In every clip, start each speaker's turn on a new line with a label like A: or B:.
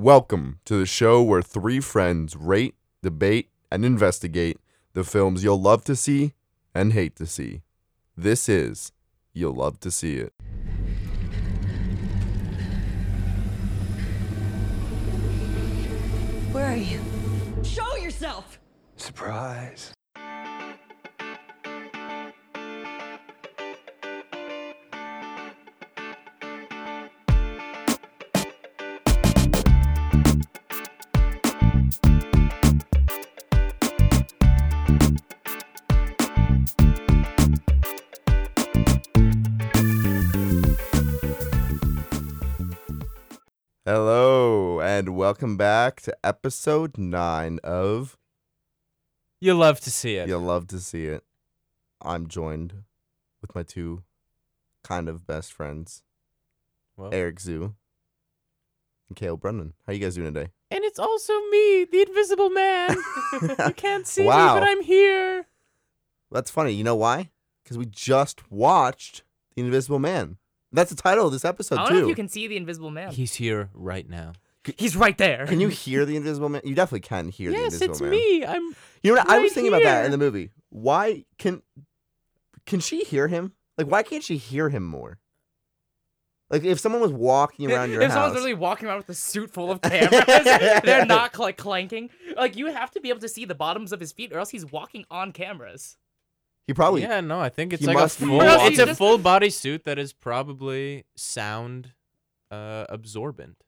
A: Welcome to the show where three friends rate, debate, and investigate the films you'll love to see and hate to see. This is You'll Love to See It.
B: Where are you?
C: Show yourself!
D: Surprise.
A: Welcome back to episode nine of
E: You love to see it.
A: You'll Love to See It. I'm joined with my two kind of best friends,
E: Well,
A: Eric Zoo and Kale Brennan. How you guys doing today?
E: and it's also me, the Invisible Man. you can't see
A: Wow.
E: me, but I'm here.
A: That's funny. You know why? Because we just watched The Invisible Man. That's the title of this episode
C: I don't know
A: too.
C: if you can see the invisible man.
E: He's here right now.
C: He's right there.
A: Can you hear the Invisible Man? You definitely can hear the
E: yes,
A: Invisible
E: it's
A: Man.
E: me. I'm.
A: You know what? I was
E: right
A: thinking about that in the movie. Why can can she hear him? Like, why can't she hear him more? Like, if someone was walking around your
C: if
A: house,
C: someone's literally walking around with a suit full of cameras, they're not like clanking. Like you have to be able to see the bottoms of his feet, or else he's walking on cameras.
A: he probably
E: yeah, no, I think it's like a
A: must be
E: full.
C: walking.
E: It's a full body suit that is probably sound uh, absorbent.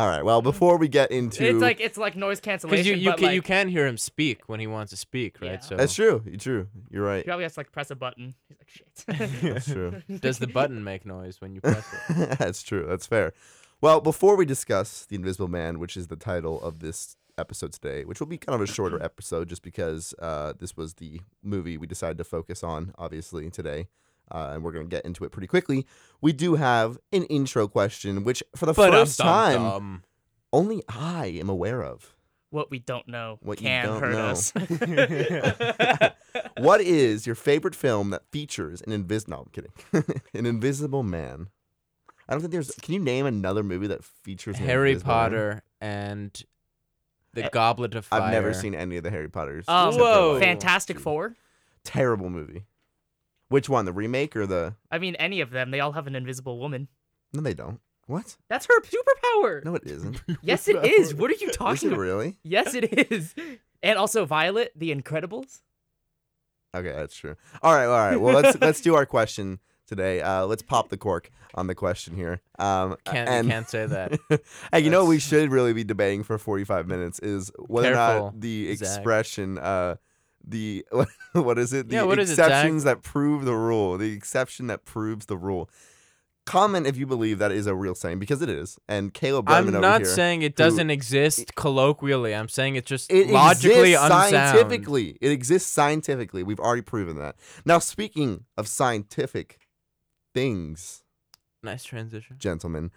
A: All right. Well, before we get into
C: It's like it's like noise cancellation.
E: Because you you
C: but
E: can
C: like,
E: you can hear him speak when he wants to speak, right?
C: Yeah.
E: So
A: that's true. You're true. You're right.
C: he probably has to like press a button. He's like shit.
A: That's true.
E: does the button make noise when you press it?
A: That's true. That's fair. Well, before we discuss The Invisible Man, which is the title of this episode today, which will be kind of a shorter episode just because uh, this was the movie we decided to focus on, obviously, today. Uh, and we're going to get into it pretty quickly. We do have an intro question, which for the
E: But
A: first time,
E: um,
A: only I am aware of.
C: what we don't know
A: What you
C: can
A: don't
C: hurt
A: know.
C: us.
A: What is your favorite film that features an invis? No, I'm kidding. an Invisible Man. I don't think there's. Can you name another movie that features an
E: Harry
A: Invisible Man?
E: Potter and the
C: Eh,
E: Goblet of Fire.
A: I've never seen any of the Harry Potters.
C: Um,
A: except
E: Whoa.
A: like,
C: Fantastic
A: two.
C: Four.
A: Terrible movie. Which one? The remake or the?
C: I mean, any of them. They all have an invisible woman.
A: No, they don't. What?
C: That's her superpower.
A: No, it isn't.
C: Yes, it is. What are you
A: Is
C: talking
A: it
C: about?
A: really?
C: Yes, it is. And also Violet, The Incredibles.
A: Okay, that's true. All right, all right. Well, let's let's do our question today. Uh, let's pop the cork on the question here. Um,
E: Can't
A: and
E: you can't say that.
A: hey, you know what we should really be debating for 45 minutes is whether or not the
E: Zach.
A: expression, uh, the what is it? The
E: Yeah, what is it,
A: exceptions that prove the rule, the exception that proves the rule. Comment if you believe that is a real saying because it is. And Caleb Brennan
E: I'm not
A: here,
E: saying it doesn't exist colloquially. I'm saying it just
A: it
E: logically unsound.
A: scientifically. It exists scientifically. We've already proven that. Now, speaking of scientific things,
E: Nice transition.
A: gentlemen,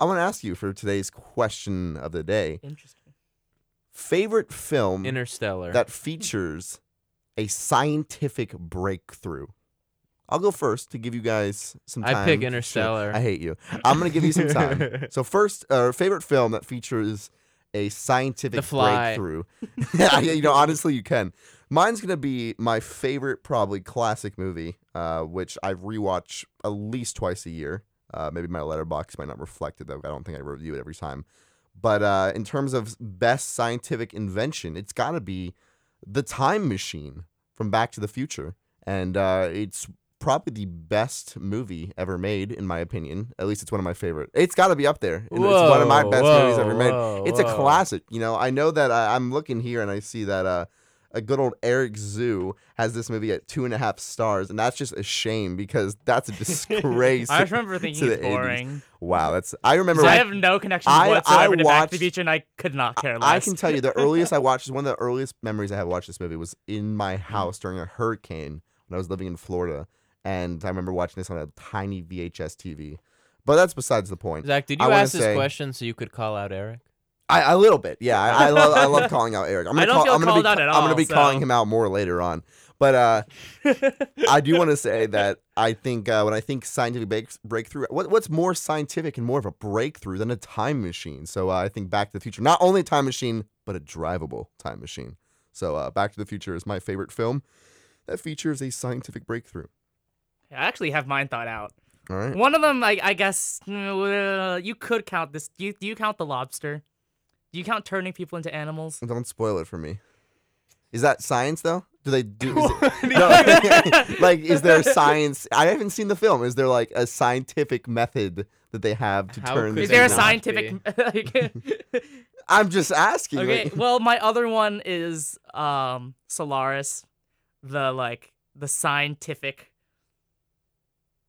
A: I want to ask you for today's question of the day:
C: Interesting.
A: favorite film
E: Interstellar.
A: that features a scientific breakthrough. I'll go first to give you guys some time.
E: I pick
A: Sure.
E: Interstellar.
A: I hate you. I'm gonna give you some time. so first, uh, favorite film that features a scientific
E: The Fly.
A: breakthrough. yeah, you know, honestly, you can. Mine's gonna be my favorite, probably classic movie, uh, which I rewatch at least twice a year. Uh, maybe my Letterboxd might not reflect it though. I don't think I review it every time. But uh, in terms of best scientific invention, it's got to be the time machine from Back to the Future, and uh, it's probably the best movie ever made, in my opinion. At least it's one of my favorite. It's got to be up there. and it's one of my
E: Whoa,
A: best movies ever made.
E: whoa,
A: It's a classic. You know, I know that I, I'm looking here and I see that uh, a good old Eric Zoo has this movie at two and a half stars, and that's just a shame because that's a disgrace.
C: I just remember
A: to
C: thinking
A: the
C: it's
A: 80s.
C: boring.
A: Wow, that's. I remember.
C: 'Cause I have no connection
A: I-
C: whatsoever
A: I
C: to Back to the Future, and I could not care less.
A: I can tell you the earliest I watched one of the earliest memories I have watched this movie was in my mm-hmm. house during a hurricane when I was living in Florida, and I remember watching this on a tiny VHS TV. But that's besides the point.
E: Zach, did you
A: wanna
E: ask this
A: say-
E: question so you could call out Eric?
A: I a little bit, yeah. I, I love I love calling out Eric. I'm gonna
C: don't
A: call,
C: feel
A: I'm gonna
C: called
A: be,
C: out at
A: I'm gonna
C: all,
A: be calling him out more later on. But uh, I do want to say that I think uh, when I think scientific break- breakthrough, what, what's more scientific and more of a breakthrough than a time machine? So uh, I think Back to the Future, not only a time machine, but a drivable time machine. So uh, Back to the Future is my favorite film that features a scientific breakthrough.
C: I actually have mine thought out.
A: All right.
C: One of them, I, I guess, uh, you could count this. Do you, do you count the lobster? Do you count turning people into animals?
A: Don't spoil it for me. Is that science though? Do they do? Is it, no, like is there science? I haven't seen the film. Is there like a scientific method that they have to
E: How
A: turn?
E: could
C: Is there a scientific? like-
A: I'm just asking.
C: okay,
A: like-
C: well, my other one is um Solaris, the like the scientific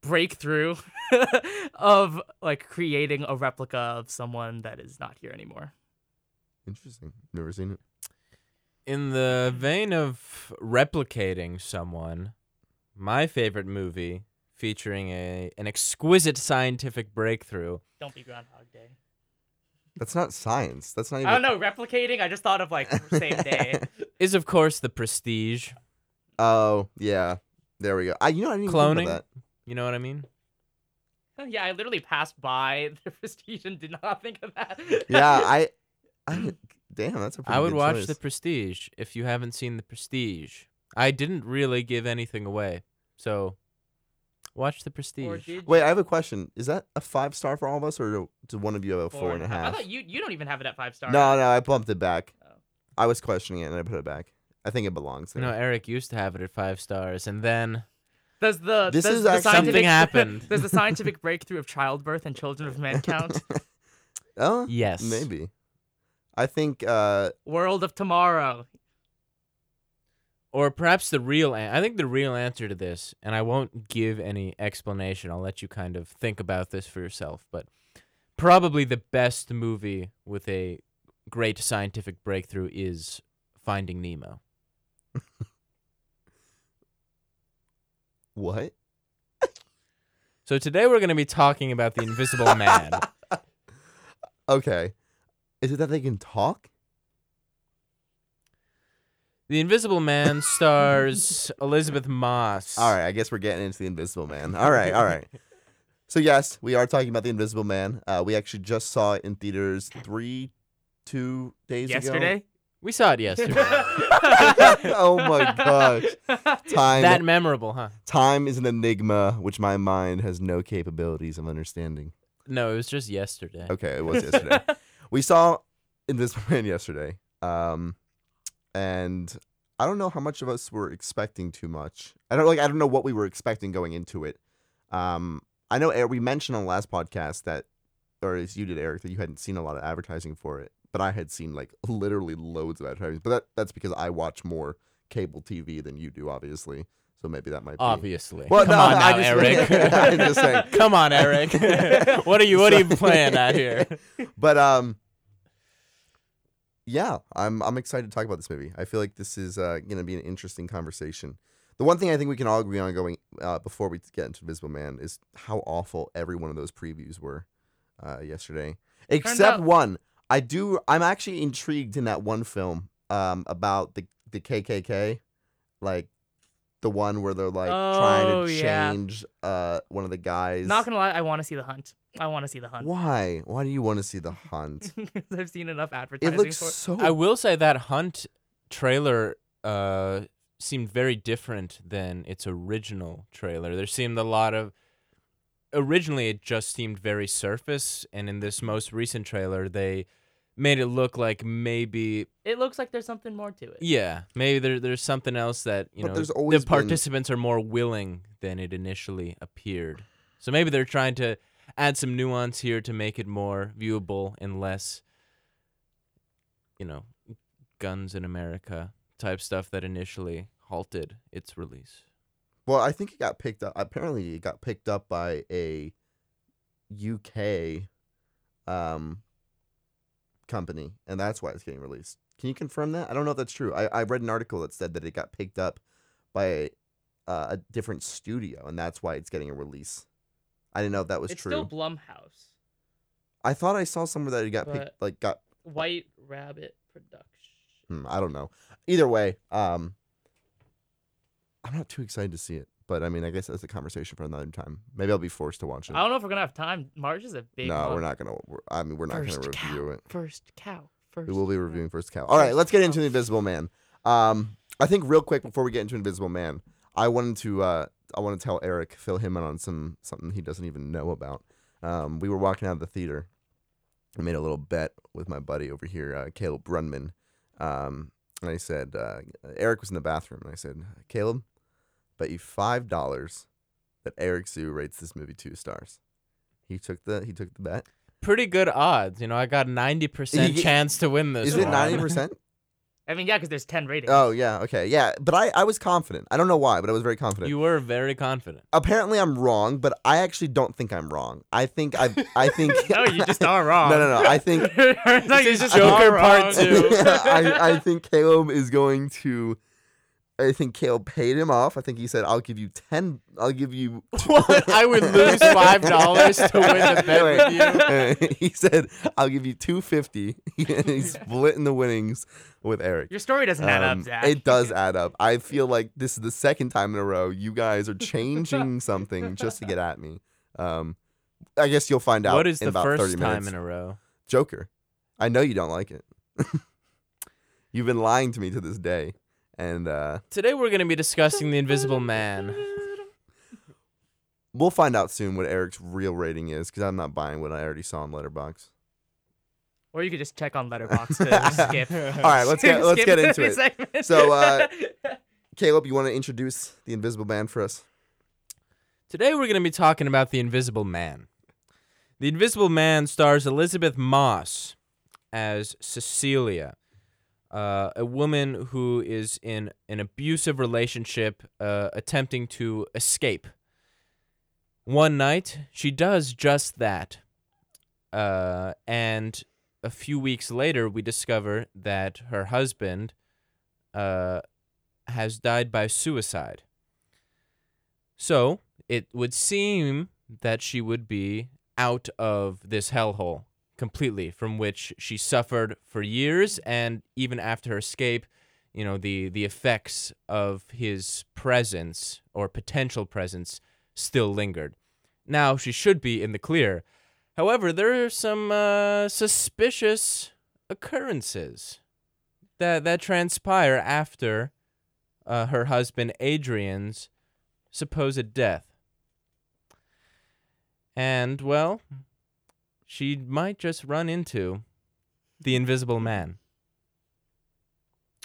C: breakthrough of like creating a replica of someone that is not here anymore.
A: Interesting. Never seen it.
E: In the vein of replicating someone, my favorite movie featuring a an exquisite scientific breakthrough.
C: Don't be Groundhog Day.
A: That's not science. That's not even.
C: I don't know, replicating. I just thought of like same day.
E: Is of course the prestige.
A: Oh yeah. There we go. I you know I didn't even think
E: Cloning?
A: about
E: You know what I mean?
C: yeah, I literally passed by the Prestige and did not think of that.
A: that. Yeah, I. I damn, that's a. Pretty
E: I would
A: good
E: watch
A: choice.
E: the prestige if you haven't seen the prestige. I didn't really give anything away. So watch the prestige.
A: Wait. I have a question. Is that a five star for all of us, or do, do one of you have a four and a
C: I
A: half?
C: thought you you don't even have it at five stars.
A: No, no, I bumped it back.
C: Oh.
A: I was questioning it and I put it back. I think it belongs there.
E: No, Eric used to have it at five stars, and then
C: Does the
A: This
C: does
A: is
C: the
A: actually-
E: Something happened.
C: does the scientific breakthrough of childbirth and children of men count?
A: oh,
E: yes,
A: maybe. I think uh,
C: World of Tomorrow.
E: or perhaps the real. An- I think the real answer to this, and I won't give any explanation. I'll let you kind of think about this for yourself. But probably the best movie with a great scientific breakthrough is Finding Nemo.
A: what?
E: So today we're going to be talking about the Invisible Man.
A: Okay. Is it that they can talk?
E: The Invisible Man stars Elisabeth Moss.
A: All right, I guess we're getting into the Invisible Man. All right, all right. So yes, we are talking about the Invisible Man. Uh, we actually just saw it in theaters three, two days ago.
C: Yesterday.
E: We saw it yesterday.
A: oh my gosh, time
E: that memorable, huh?
A: time is an enigma which my mind has no capabilities of understanding.
E: No, it was just yesterday.
A: Okay, it was yesterday. We saw Invisible Man yesterday, um, and I don't know how much of us were expecting too much. I don't like. I don't know what we were expecting going into it. Um, I know Eric, we mentioned on the last podcast that, or as you did, Eric, that you hadn't seen a lot of advertising for it, but I had seen like literally loads of advertising. But that that's because I watch more cable TV than you do, obviously. So maybe that might be.
E: Obviously.
A: Well,
E: Come
A: no,
E: on
A: I
E: now,
A: just-
E: Eric.
A: I'm just saying.
E: Come on, Eric. what are you What are you playing at here?
A: but um yeah i'm i'm excited to talk about this movie. I feel like this is uh gonna be an interesting conversation. The one thing i think we can all agree on going uh before we get into invisible man is how awful every one of those previews were uh yesterday. Except one. I do i'm actually intrigued in that one film um about the the kkk like the one where they're like trying
C: Oh,
A: to
C: yeah.
A: change uh one of the guys.
C: Not gonna lie, I want to see the hunt. I want to see the hunt.
A: why why do you want to see the hunt
C: Because I've seen enough advertising
A: it looks
C: for it.
A: so
E: I will say that Hunt trailer uh seemed very different than its original trailer. There seemed a lot of originally it just seemed very surface and in this most recent trailer they made it look like maybe
C: It looks like there's something more to it.
E: yeah, maybe there there's something else that, you
A: But
E: know,
A: there's always
E: the
A: been-
E: participants are more willing than it initially appeared. So maybe they're trying to add some nuance here to make it more viewable and less you know, guns in America type stuff that initially halted its release.
A: Well, I think it got picked up. Apparently, it got picked up by a UK um, company, and that's why it's getting released. Can you confirm that? I don't know if that's true. I, I read an article that said that it got picked up by a, uh, a different studio, and that's why it's getting a release. I didn't know if that was true.
C: it's
A: true.
C: still Blumhouse.
A: I thought I saw somewhere that it got picked, like got
C: White Rabbit Production.
A: Hmm, I don't know. Either way, um, I'm not too excited to see it. But I mean, I guess that's a conversation for another time. Maybe I'll be forced to watch it.
C: I don't know if we're gonna have time. March is a big.
A: no,
C: month.
A: we're not gonna. We're, I mean, we're not
C: First
A: gonna
C: cow.
A: review it.
C: First cow. First.
A: We will be
C: cow.
A: reviewing First Cow. All right, let's get into the Invisible Man. Um, I think real quick before we get into Invisible Man, I wanted to uh, I want to tell Eric, fill him in on some something he doesn't even know about. Um, we were walking out of the theater. I made a little bet with my buddy over here, uh, Caleb Brunman. Um, and I said, uh, Eric was in the bathroom, and I said, Caleb, bet you five dollars that Eric Zoo rates this movie two stars. He took the he took the bet.
E: Pretty good odds. You know, I got ninety percent chance to win this.
A: Is it ninety percent?
C: I mean, yeah, because there's ten ratings.
A: Oh yeah, okay, yeah. But I, I was confident. I don't know why, but I was very confident.
E: You were very confident.
A: Apparently, I'm wrong, but I actually don't think I'm wrong. I think I I think
C: no, you just are wrong.
A: no no no. I think
C: no, you
E: is
C: just
E: Joker Part
C: wrong.
E: Two.
A: I I think Caleb is going to. I think Kale paid him off. I think he said, "I'll give you ten. I'll give you."
E: What? I would lose $5 to win the bet with
A: you. he said, "I'll give you two fifty. and he's splitting the winnings with Eric.
C: Your story doesn't add
A: Um,
C: up, Zach.
A: It does add up. I feel like this is the second time in a row you guys are changing something just to get at me. Um, I guess you'll find out.
E: What is
A: in
E: the
A: about 30
E: first time
A: minutes.
E: in a row?
A: Joker. I know you don't like it. You've been lying to me to this day, and uh,
E: Today we're going to be discussing The Invisible Man.
A: we'll find out soon what Eric's real rating is because I'm not buying what I already saw on Letterboxd.
C: Or you could just check on Letterboxd to skip.
A: All right, let's get let's
C: skip
A: get into it.
C: segment.
A: So, uh, Caleb, you want to introduce the Invisible Man for us?
E: Today we're going to be talking about The Invisible Man. The Invisible Man stars Elisabeth Moss as Cecilia, uh, a woman who is in an abusive relationship uh, attempting to escape. One night, she does just that. Uh, and a few weeks later, we discover that her husband uh, has died by suicide. So, it would seem that she would be out of this hellhole completely from which she suffered for years and even after her escape you know the the effects of his presence or potential presence still lingered. Now she should be in the clear. However there are some uh, suspicious occurrences that that transpire after uh, her husband Adrian's supposed death. And, well, she might just run into the invisible man.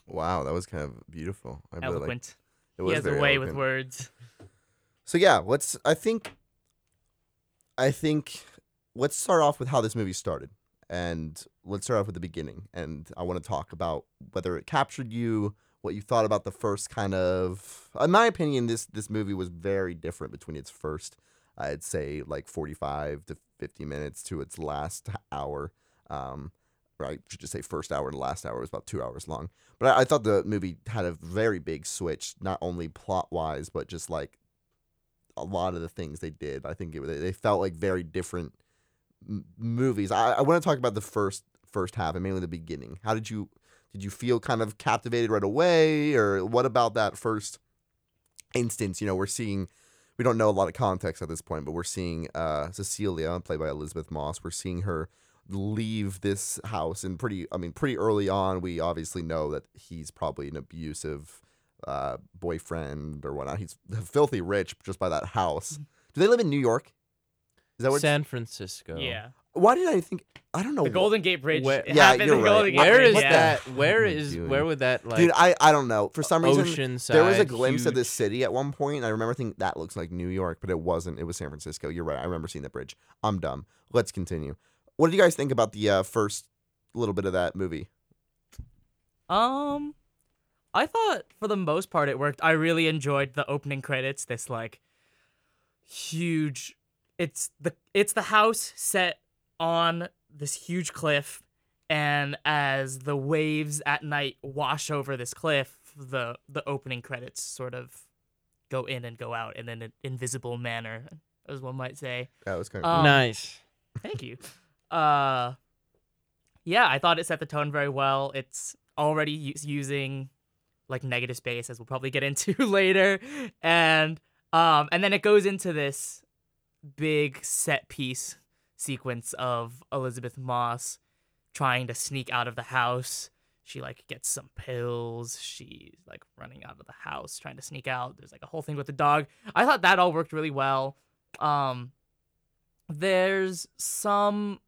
A: Wow, that was kind of beautiful. I really liked-
C: Eloquent.
A: it
C: He
A: was
C: has a way
A: eloquent.
C: with words.
A: So yeah, let's. I think. I think let's start off with how this movie started, and let's start off with the beginning. And I want to talk about whether it captured you, what you thought about the first kind of. In my opinion, this this movie was very different between its first, I'd say, like forty five to fifty minutes to its last hour. Um, I should just say first hour and last hour was about two hours long. But I, I thought the movie had a very big switch, not only plot wise, but just like a lot of the things they did. I think it, they they felt like very different m- movies. I, I want to talk about the first first half and mainly the beginning. How did you did you feel kind of captivated right away, or what about that first instance? You know, we're seeing. We don't know a lot of context at this point, but we're seeing uh, Cecilia, played by Elisabeth Moss. We're seeing her leave this house, and pretty. I mean, pretty early on, we obviously know that he's probably an abusive uh, boyfriend or whatnot. He's filthy rich just by that house. Do they live in New York? Is that what?
E: San Francisco.
C: Yeah.
A: Why did I think? I don't know.
C: The Golden Gate Bridge.
E: Where-
A: Yeah,
C: happened
A: you're right.
C: Golden Gate
E: Where
C: Bridge,
E: is
C: yeah.
E: that? Where
A: What am I
E: is
A: doing?
E: where would that like
A: Dude, I, I don't know. For some reason,
E: Oceanside?
A: there was a glimpse of this city at one point. And I remember thinking that looks like New York, but it wasn't. It was San Francisco. You're right. I remember seeing the bridge. I'm dumb. Let's continue. What did you guys think about the uh, first little bit of that movie?
C: Um, I thought for the most part it worked. I really enjoyed the opening credits. This like huge. It's the it's the house set on this huge cliff, and as the waves at night wash over this cliff, the the opening credits sort of go in and go out in an invisible manner, as one might say.
A: That was kind of.
C: Um,
E: nice.
C: Thank you. Uh, yeah, I thought it set the tone very well. It's already u- using like negative space, as we'll probably get into later, and um, and then it goes into this big set piece sequence of Elisabeth Moss trying to sneak out of the house. She like gets some pills. She's like running out of the house trying to sneak out. There's like a whole thing with the dog. I thought that all worked really well. Um there's some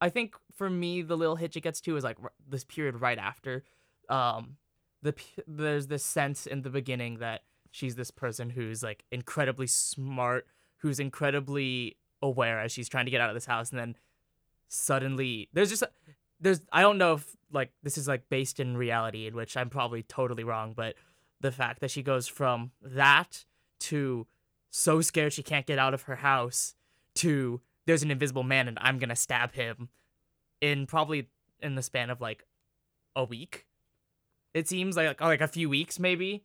C: I think for me the little hitch it gets to is like r- this period right after um the there's this sense in the beginning that she's this person who's like incredibly smart, who's incredibly aware as she's trying to get out of this house and then suddenly there's just there's I don't know if like this is like based in reality in which I'm probably totally wrong, but the fact that she goes from that to so scared she can't get out of her house to there's an invisible man and I'm gonna stab him in probably in the span of like a week. It seems like like a few weeks maybe.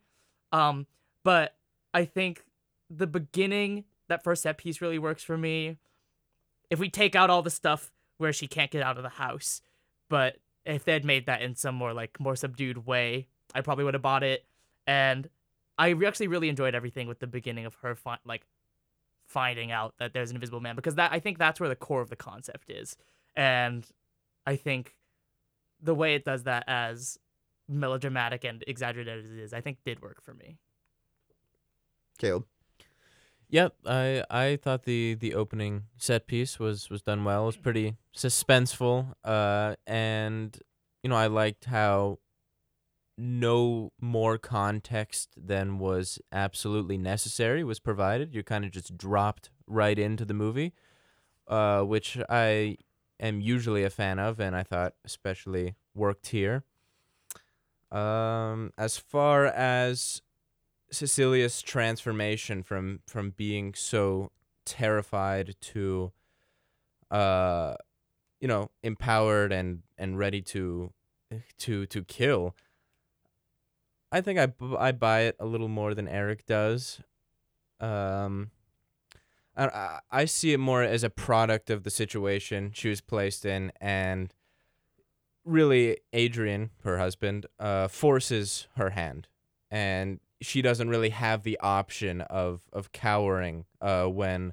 C: Um, but I think the beginning that first set piece really works for me. If we take out all the stuff where she can't get out of the house, but if they had made that in some more like more subdued way, I probably would have bought it. And I actually really enjoyed everything with the beginning of her fi- like finding out that there's an invisible man because that I think that's where the core of the concept is. And I think the way it does that as melodramatic and exaggerated as it is, I think did work for me.
A: Caleb.
E: Yep, I I thought the the opening set piece was was done well. It was pretty suspenseful, uh, and you know I liked how no more context than was absolutely necessary was provided. You're kind of just dropped right into the movie, uh, which I am usually a fan of, and I thought especially worked here. Um, as far as Cecilia's transformation from from being so terrified to uh you know empowered and and ready to to to kill I think I, I buy it a little more than Eric does. Um I, I see it more as a product of the situation she was placed in and really Adrian her husband uh forces her hand. And she doesn't really have the option of of cowering uh, when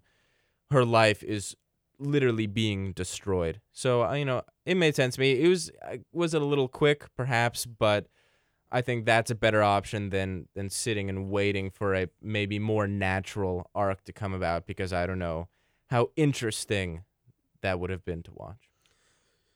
E: her life is literally being destroyed. So uh, you know, it made sense to me. It was uh, was it a little quick, perhaps, but I think that's a better option than than sitting and waiting for a maybe more natural arc to come about. Because I don't know how interesting that would have been to watch.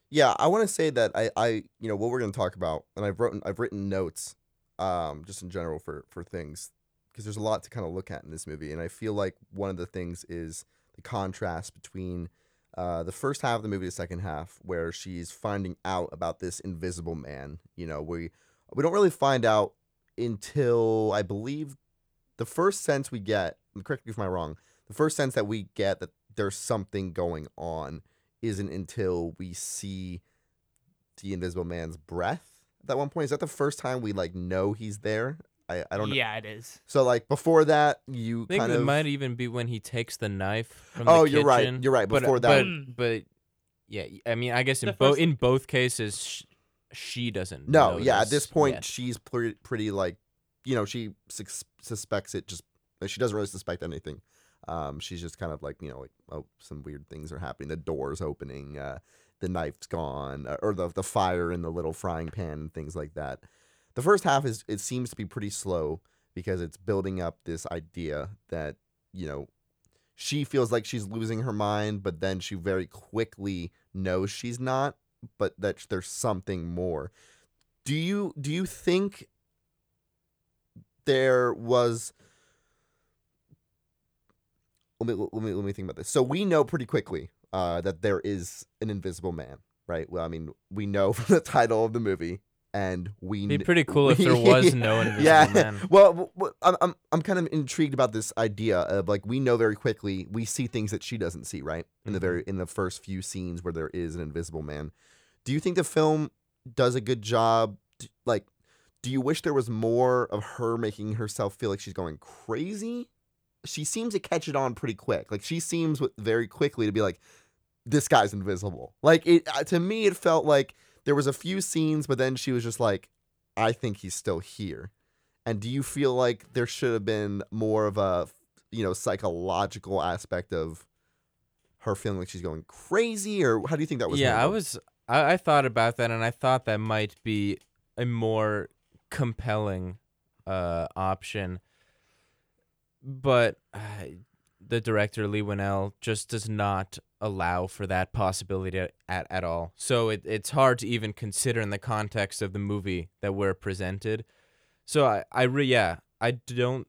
A: Yeah, I want to say that I, I, you know, what we're going to talk about, and I've written, I've written notes, um, just in general for for things, because there's a lot to kind of look at in this movie, and I feel like one of the things is the contrast between uh, the first half of the movie, the second half, where she's finding out about this invisible man. You know, we we don't really find out until I believe the first sense we get. Correct me if I'm wrong. The first sense that we get that there's something going on isn't until we see the invisible man's breath at that one point. Is that the first time we like know he's there? I, I don't know.
C: Yeah, it is.
A: So like before that, you
E: I think
A: kind
E: it
A: of
E: might even be when he takes the knife from
A: Oh,
E: the
A: you're right.
E: kitchen.
A: You're right.
E: But-
A: Before
E: but,
A: that-
E: but, yeah, I mean, I guess in
C: The
E: both
C: first-
E: in both cases, sh- she doesn't.
A: no,
E: know
A: yeah. At this point,
E: yet.
A: she's pretty pretty like, you know, she sus- suspects it. Just she doesn't really suspect anything. Um, she's just kind of like you know like oh some weird things are happening. The door's opening. Uh, the knife's gone, uh, or the the fire in the little frying pan and things like that. The first half is it seems to be pretty slow because it's building up this idea that you know she feels like she's losing her mind, but then she very quickly knows she's not, but that there's something more. Do you do you think there was let me let me let me think about this. So we know pretty quickly uh, that there is an invisible man, right? Well, I mean, we know from the title of the movie, and we.
E: It'd be pretty cool if there was no invisible man.
A: yeah.
E: man.
A: Well, I'm I'm I'm kind of intrigued about this idea of like we know very quickly we see things that she doesn't see, right? In the
E: Mhm.
A: very in the first few scenes where there is an invisible man. Do you think the film does a good job? Like, do you wish there was more of her making herself feel like she's going crazy? She seems to catch it on pretty quick. Like she seems very quickly to be like, this guy's invisible. Like it uh, to me, it felt like there was a few scenes, but then she was just like, I think he's still here. And do you feel like there should have been more of a you know psychological aspect of her feeling like she's going crazy, or how do you think that was?
E: yeah, I was. I, I thought about that, and I thought that might be a more compelling uh, option. But uh, the director Leigh Whannell just does not allow for that possibility at, at, all. So it, it's hard to even consider in the context of the movie that we're presented. So I, I re- yeah, I don't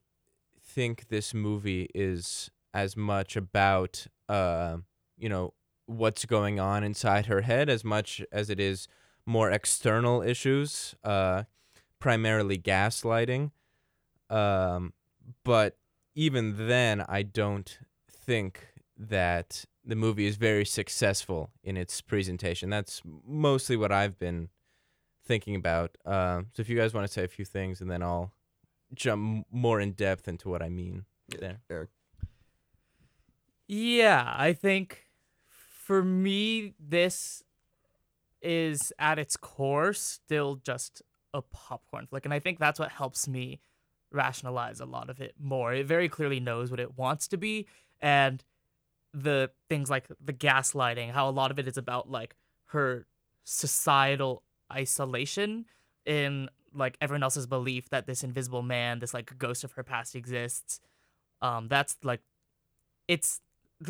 E: think this movie is as much about uh, you know, what's going on inside her head as much as it is more external issues, uh, primarily gaslighting. Um, but even then, I don't think that the movie is very successful in its presentation. That's mostly what I've been thinking about. Uh, so if you guys want to say a few things, and then I'll jump more in depth into what I mean there.
A: Eric.
C: Yeah, I think for me, this is at its core still just a popcorn flick. And I think that's what helps me rationalize a lot of it more. It very clearly knows what it wants to be. And the things like the gaslighting, how a lot of it is about like her societal isolation in like everyone else's belief that this invisible man, this like ghost of her past exists. Um, that's like it's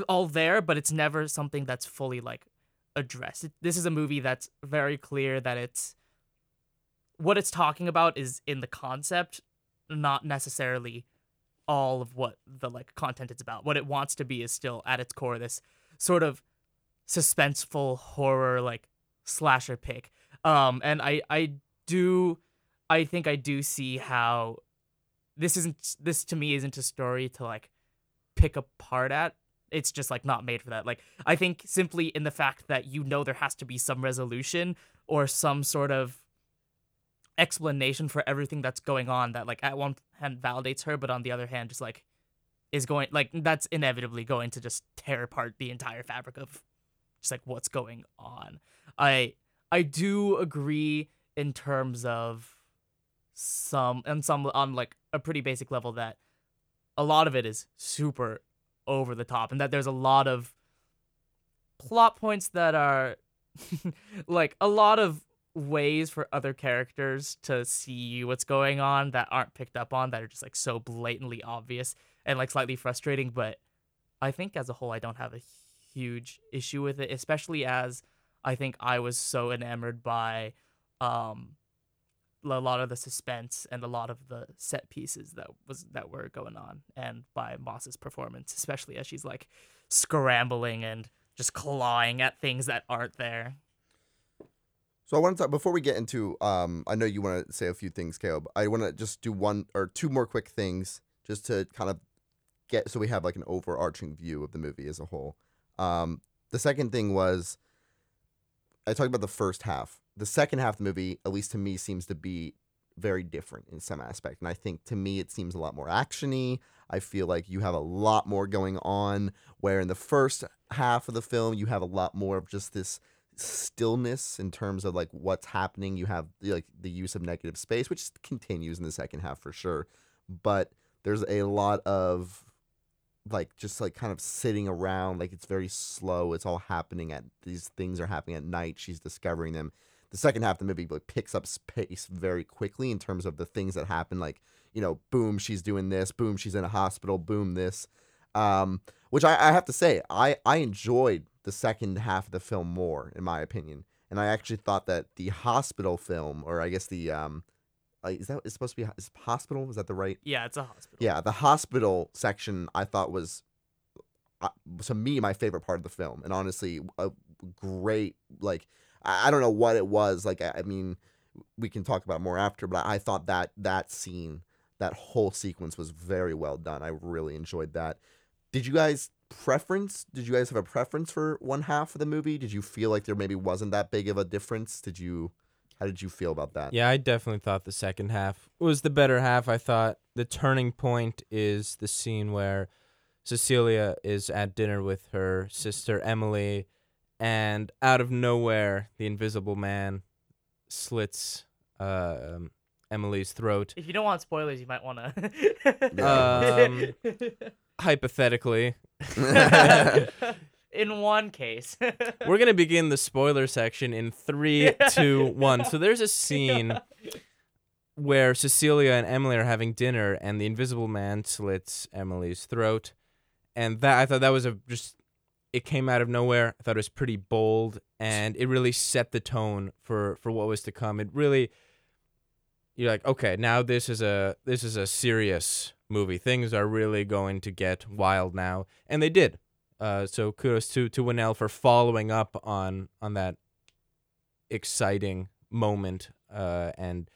C: all there, but it's never something that's fully like addressed. This is a movie that's very clear that it's what it's talking about is in the concept, not necessarily all of what the like content it's about. What it wants to be is still at its core this sort of suspenseful horror like slasher pick. Um and I I do I think I do see how this isn't this to me isn't a story to like pick apart at it's just like not made for that. Like I think simply in the fact that you know there has to be some resolution or some sort of explanation for everything that's going on that like at one hand validates her but on the other hand just like is going like that's inevitably going to just tear apart the entire fabric of just like what's going on. I I do agree in terms of some and some on like a pretty basic level that a lot of it is super over the top and that there's a lot of plot points that are like a lot of ways for other characters to see what's going on that aren't picked up on that are just like so blatantly obvious and like slightly frustrating but i think as a whole i don't have a huge issue with it especially as i think i was so enamored by um a lot of the suspense and a lot of the set pieces that was that were going on and by Moss's performance especially as she's like scrambling and just clawing at things that aren't there
A: So I want to talk before we get into. Um, I know you want to say a few things, Caleb. I want to just do one or two more quick things just to kind of get so we have like an overarching view of the movie as a whole. Um, the second thing was I talked about the first half. The second half of the movie, at least to me, seems to be very different in some aspect, and I think to me it seems a lot more actiony. I feel like you have a lot more going on. Where in the first half of the film, you have a lot more of just this stillness in terms of like what's happening. You have like the use of negative space, which continues in the second half for sure, but there's a lot of like just like kind of sitting around like it's very slow. It's all happening at these things are happening at night. She's discovering them. The second half of the movie like picks up space very quickly in terms of the things that happen like you know boom she's doing this boom she's in a hospital boom this um which I, I have to say i i enjoyed the second half of the film more in my opinion and i actually thought that the hospital film or i guess the um like, is that is supposed to be is hospital is that the right
C: yeah it's a hospital
A: yeah, the hospital section I thought was, uh, to me, my favorite part of the film, and honestly, a great like I, I don't know what it was like. I, I mean, we can talk about more after, but I thought that that scene, that whole sequence was very well done. I really enjoyed that. Did you guys preference? Did you guys have a preference for one half of the movie? Did you feel like there maybe wasn't that big of a difference? Did you? How did you feel about that?
E: Yeah, I definitely thought the second half was the better half. I thought the turning point is the scene where Cecilia is at dinner with her sister Emily, and out of nowhere, the Invisible Man slits uh, um, Emily's throat.
C: If you don't want spoilers, you might want
E: Um,
C: to.
E: Hypothetically,
C: In one case,
E: we're gonna begin the spoiler section in three, two, one. So there's a scene where Cecilia and Emily are having dinner, and the Invisible Man slits Emily's throat, and that I thought that was a just. It came out of nowhere. I thought it was pretty bold, and it really set the tone for for what was to come. It really, you're like, okay, now this is a this is a serious movie. Things are really going to get wild now, and they did. Uh, so kudos to to Whannell for following up on on that exciting moment. Uh, and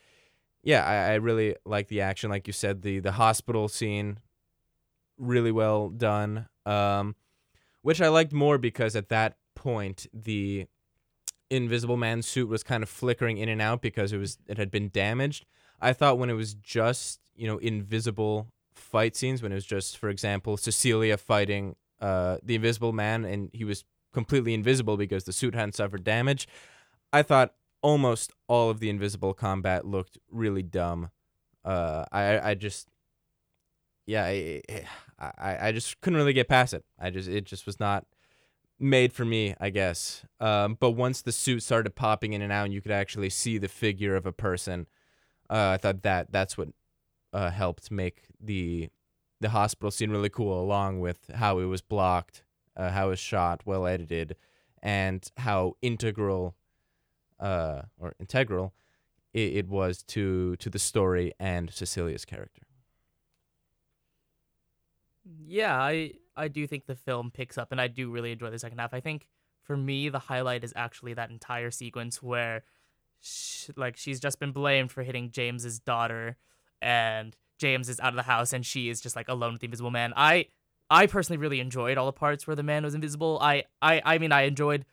E: yeah, I, I really like the action. Like you said, the the hospital scene, really well done. Um, which I liked more because at that point the Invisible Man suit was kind of flickering in and out because it was it had been damaged. I thought when it was just you know invisible fight scenes, when it was just, for example, Cecilia fighting uh, the Invisible Man and he was completely invisible because the suit hadn't suffered damage. I thought almost all of the invisible combat looked really dumb. Uh, I I just yeah I, I I just couldn't really get past it. I just it just was not made for me, I guess. Um, but once the suit started popping in and out, and you could actually see the figure of a person, uh, I thought that that's what uh, helped make the the hospital scene really cool, along with how it was blocked, uh, how it was shot, well edited, and how integral, uh, or integral, it, it was to to the story and Cecilia's character.
C: yeah, I I do think the film picks up, and I do really enjoy the second half. I think for me, the highlight is actually that entire sequence where, sh like, she's just been blamed for hitting James's daughter, and James is out of the house, and she is just like alone with the Invisible Man. I I personally really enjoyed all the parts where the man was invisible. I I I mean, I enjoyed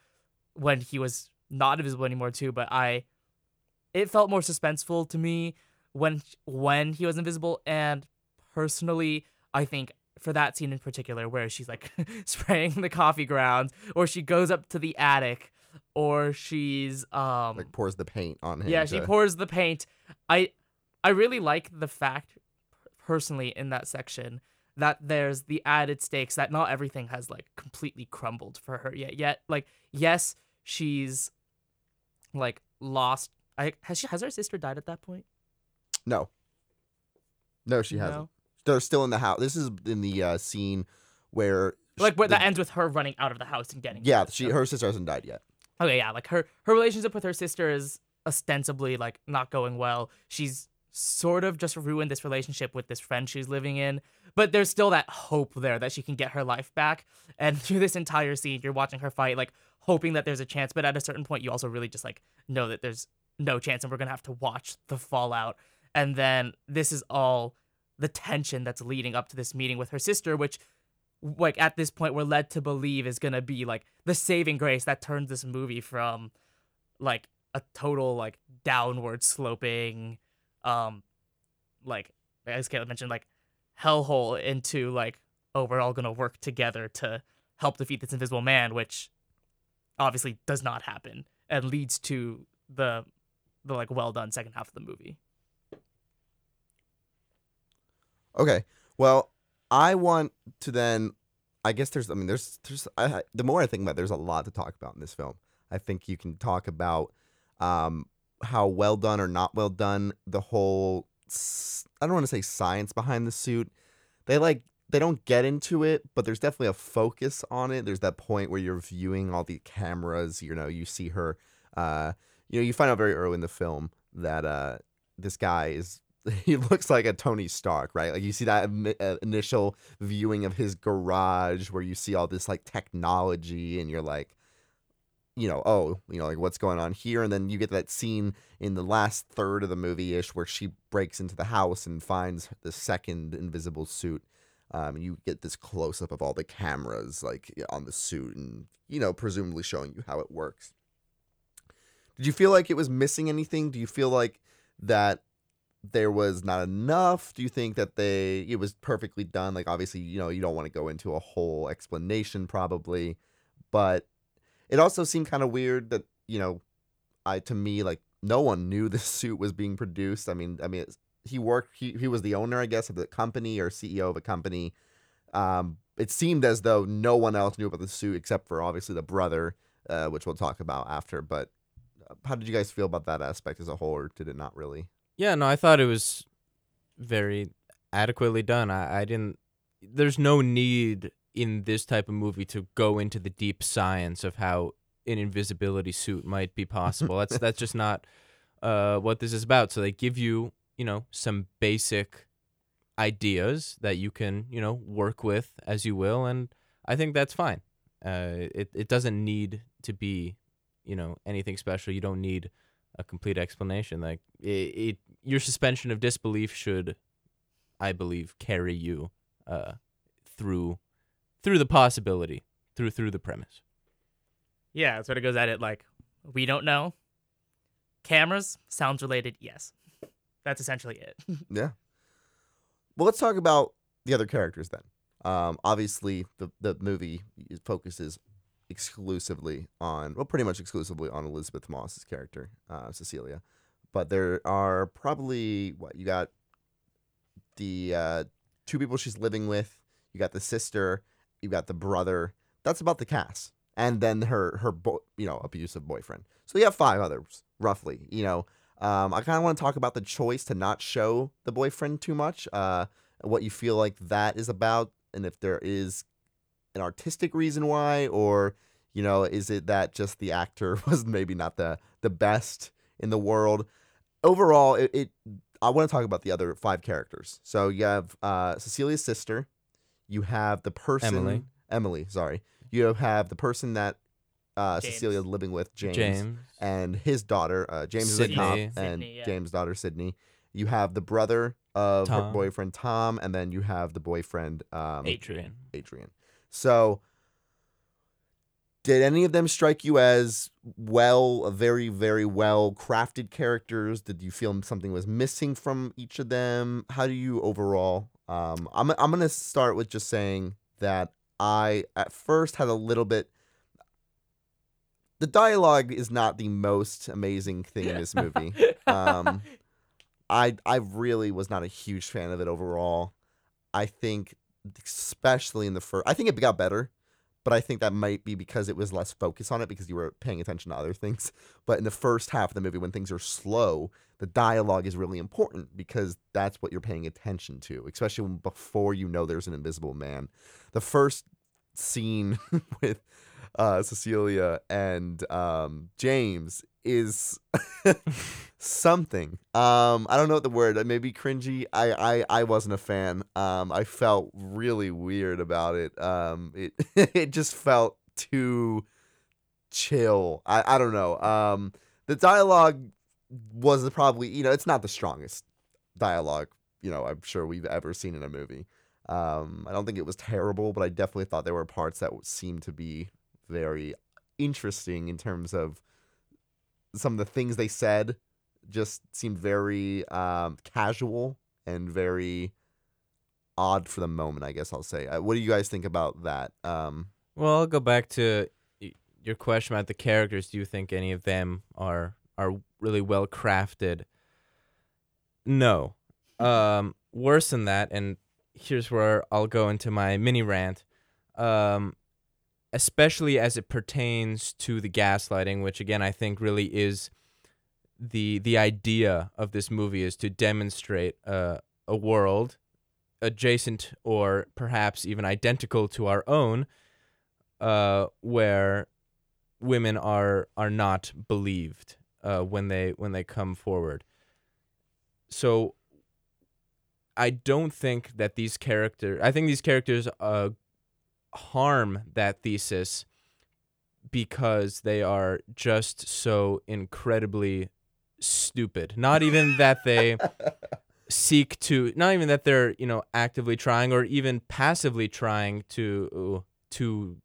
C: when he was not invisible anymore too, but I it felt more suspenseful to me when when he was invisible, and personally, I think for that scene in particular where she's like spraying the coffee grounds or she goes up to the attic or she's um
A: like pours the paint on him.
C: yeah she pours the paint i i really like the fact personally in that section that there's the added stakes that not everything has like completely crumbled for her yet yet like yes she's like lost i has she has her sister died at that point
A: No. No, she hasn't.
C: No?
A: They're still in the house. This is in the uh, scene where
C: like where
A: the-
C: that ends with her running out of the house and getting
A: Yeah, she her sister hasn't died yet.
C: Okay, yeah, like her her relationship with her sister is ostensibly like not going well. She's sort of just ruined this relationship with this friend she's living in, but there's still that hope there that she can get her life back. And through this entire scene, you're watching her fight, like hoping that there's a chance, but at a certain point, you also really just like know that there's no chance, and we're gonna have to watch the fallout. And then this is all the tension that's leading up to this meeting with her sister, which like at this point we're led to believe is gonna be like the saving grace that turns this movie from like a total like downward sloping um like as Caleb mentioned like hellhole into like oh we're all gonna work together to help defeat this invisible man which obviously does not happen and leads to the the like well done second half of the movie
A: Okay. Well, I want to then. I guess there's. I mean, there's. There's. I, the more I think about, it, there's a lot to talk about in this film. I think you can talk about um, how well done or not well done the whole I don't want to say science behind the suit. They like. They don't get into it, but there's definitely a focus on it. There's that point where you're viewing all the cameras. You know, you see her. Uh, you know, you find out very early in the film that uh, this guy is he looks like a Tony Stark, right? Like you see that uh, initial viewing of his garage where you see all this like technology and you're like you know, oh, you know, like what's going on here and then you get that scene in the last third of the movie-ish where she breaks into the house and finds the second invisible suit. Um, you get this close up of all the cameras like on the suit and you know, presumably showing you how it works. Did you feel like it was missing anything? Do you feel like that there was not enough? Do you think that they it was perfectly done? Like obviously, you know, you don't want to go into a whole explanation probably, but it also seemed kind of weird that you know, I to me like no one knew this suit was being produced. I mean, I mean, he worked. He he was the owner, I guess, of the company or CEO of a company. Um, it seemed as though no one else knew about the suit except for obviously the brother, uh, which we'll talk about after. But uh, how did you guys feel about that aspect as a whole, or did it not really?
E: Yeah, no, I thought it was very adequately done. I, I didn't. There's no need in this type of movie to go into the deep science of how an invisibility suit might be possible. that's that's just not uh, what this is about. So they give you, you know, some basic ideas that you can, you know, work with as you will, and I think that's fine. Uh, it it doesn't need to be, you know, anything special. You don't need a complete explanation. Like it, it your suspension of disbelief should, I believe, carry you uh, through through the possibility, through through the premise.
C: Yeah, it sort of goes at it like, we don't know. Cameras, sounds related, yes. That's essentially it.
A: Yeah. Well, let's talk about the other characters then. Um, obviously, the the movie focuses exclusively on, well, pretty much exclusively on Elisabeth Moss's character, uh, Cecilia. But there are probably what you got the uh, two people she's living with. You got the sister. You got the brother. That's about the cast, and then her her bo- you know abusive boyfriend. So you have five others roughly. You know, um, I kind of want to talk about the choice to not show the boyfriend too much. Uh, what you feel like that is about, and if there is an artistic reason why, or you know, is it that just the actor was maybe not the the best in the world? Overall, it, it I want to talk about the other five characters. So you have uh, Cecilia's sister, you have the person
E: Emily.
A: Emily, sorry, you have the person that uh,
C: James.
A: Cecilia is living with, James,
E: James.
A: and his daughter, uh, James is a
E: Sydney.
A: cop, and
C: Sydney, yeah.
A: James' daughter Sydney. You have the brother of her
E: Tom.
A: boyfriend Tom, and then you have the boyfriend um,
C: Adrian.
A: Adrian. So, did any of them strike you as well, very, very well crafted characters? Did you feel something was missing from each of them? How do you overall? Um, I'm I'm gonna start with just saying that I at first had a little bit. The dialogue is not the most amazing thing in this movie. Um, I I really was not a huge fan of it overall. I think especially in the first I think it got better, but I think that might be because it was less focus on it because you were paying attention to other things. But in the first half of the movie when things are slow, the dialogue is really important because that's what you're paying attention to, especially before you know there's an invisible man. The first scene with uh, Cecilia and um, James is something. Um, I don't know what the word. Maybe cringy. I, I, I wasn't a fan. Um, I felt really weird about it. Um, it it just felt too chill. I, I don't know. Um, the dialogue was probably you know it's not the strongest dialogue you know I'm sure we've ever seen in a movie. Um, I don't think it was terrible, but I definitely thought there were parts that seemed to be very interesting in terms of some of the things they said just seemed very um, casual and very odd for the moment. I guess I'll say. Uh, what do you guys think about that? Um,
E: Well, I'll go back to your question about the characters. Do you think any of them are are really well crafted? No. Um, worse than that, and here's where I'll go into my mini rant. Um, especially as it pertains to the gaslighting, which again I think really is the the idea of this movie is to demonstrate uh, a world adjacent or perhaps even identical to our own uh, where women are are not believed uh, when they when they come forward. So I don't think that these characters. I think these characters uh, harm that thesis because they are just so incredibly stupid. Not even that they seek to not even that they're you know actively trying or even passively trying to to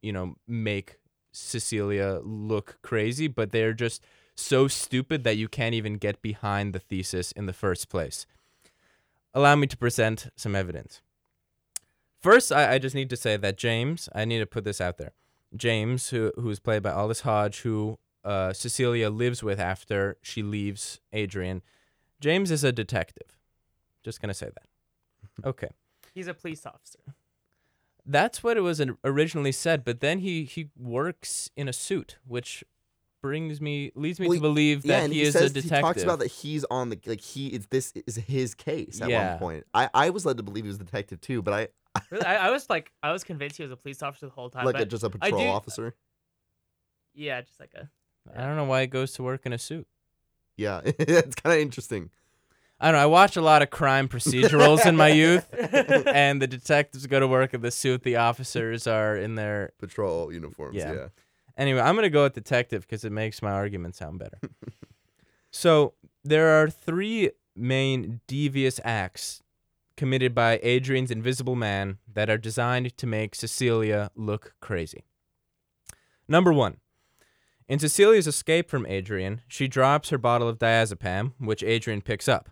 E: you know make Cecilia look crazy but they're just so stupid that you can't even get behind the thesis in the first place allow me to present some evidence first I, I just need to say that James I need to put this out there James, who who's played by Aldis Hodge, who uh, Cecilia lives with after she leaves Adrian. James is a detective. Just gonna say that. Okay.
C: He's a police officer.
E: That's what it was originally said, but then he he works in a suit, which brings me leads me
A: Well,
E: to believe that
A: yeah, and
E: he,
A: he,
E: is
A: says
E: a detective.
A: he talks about that he's on the like he it's this is his case at
E: Yeah.
A: one point. I I was led to believe he was a detective too, but I
C: Really, I, I was like, I was convinced he was a police officer the whole time.
A: like
C: but
A: a, just a
C: I
A: patrol
C: do-
A: officer.
C: yeah, just like a.
E: I don't know why he goes to work in a suit.
A: Yeah, it's kind of interesting.
E: I don't know. I watched a lot of crime procedurals in my youth, and the detectives go to work in the suit. The officers are in their.
A: Patrol uniforms.
E: Yeah.
A: Yeah.
E: Anyway, I'm gonna go with detective because it makes my argument sound better. so there are three main devious acts committed by Adrian's invisible man that are designed to make Cecilia look crazy. Number one. In Cecilia's escape from Adrian, she drops her bottle of diazepam, which Adrian picks up.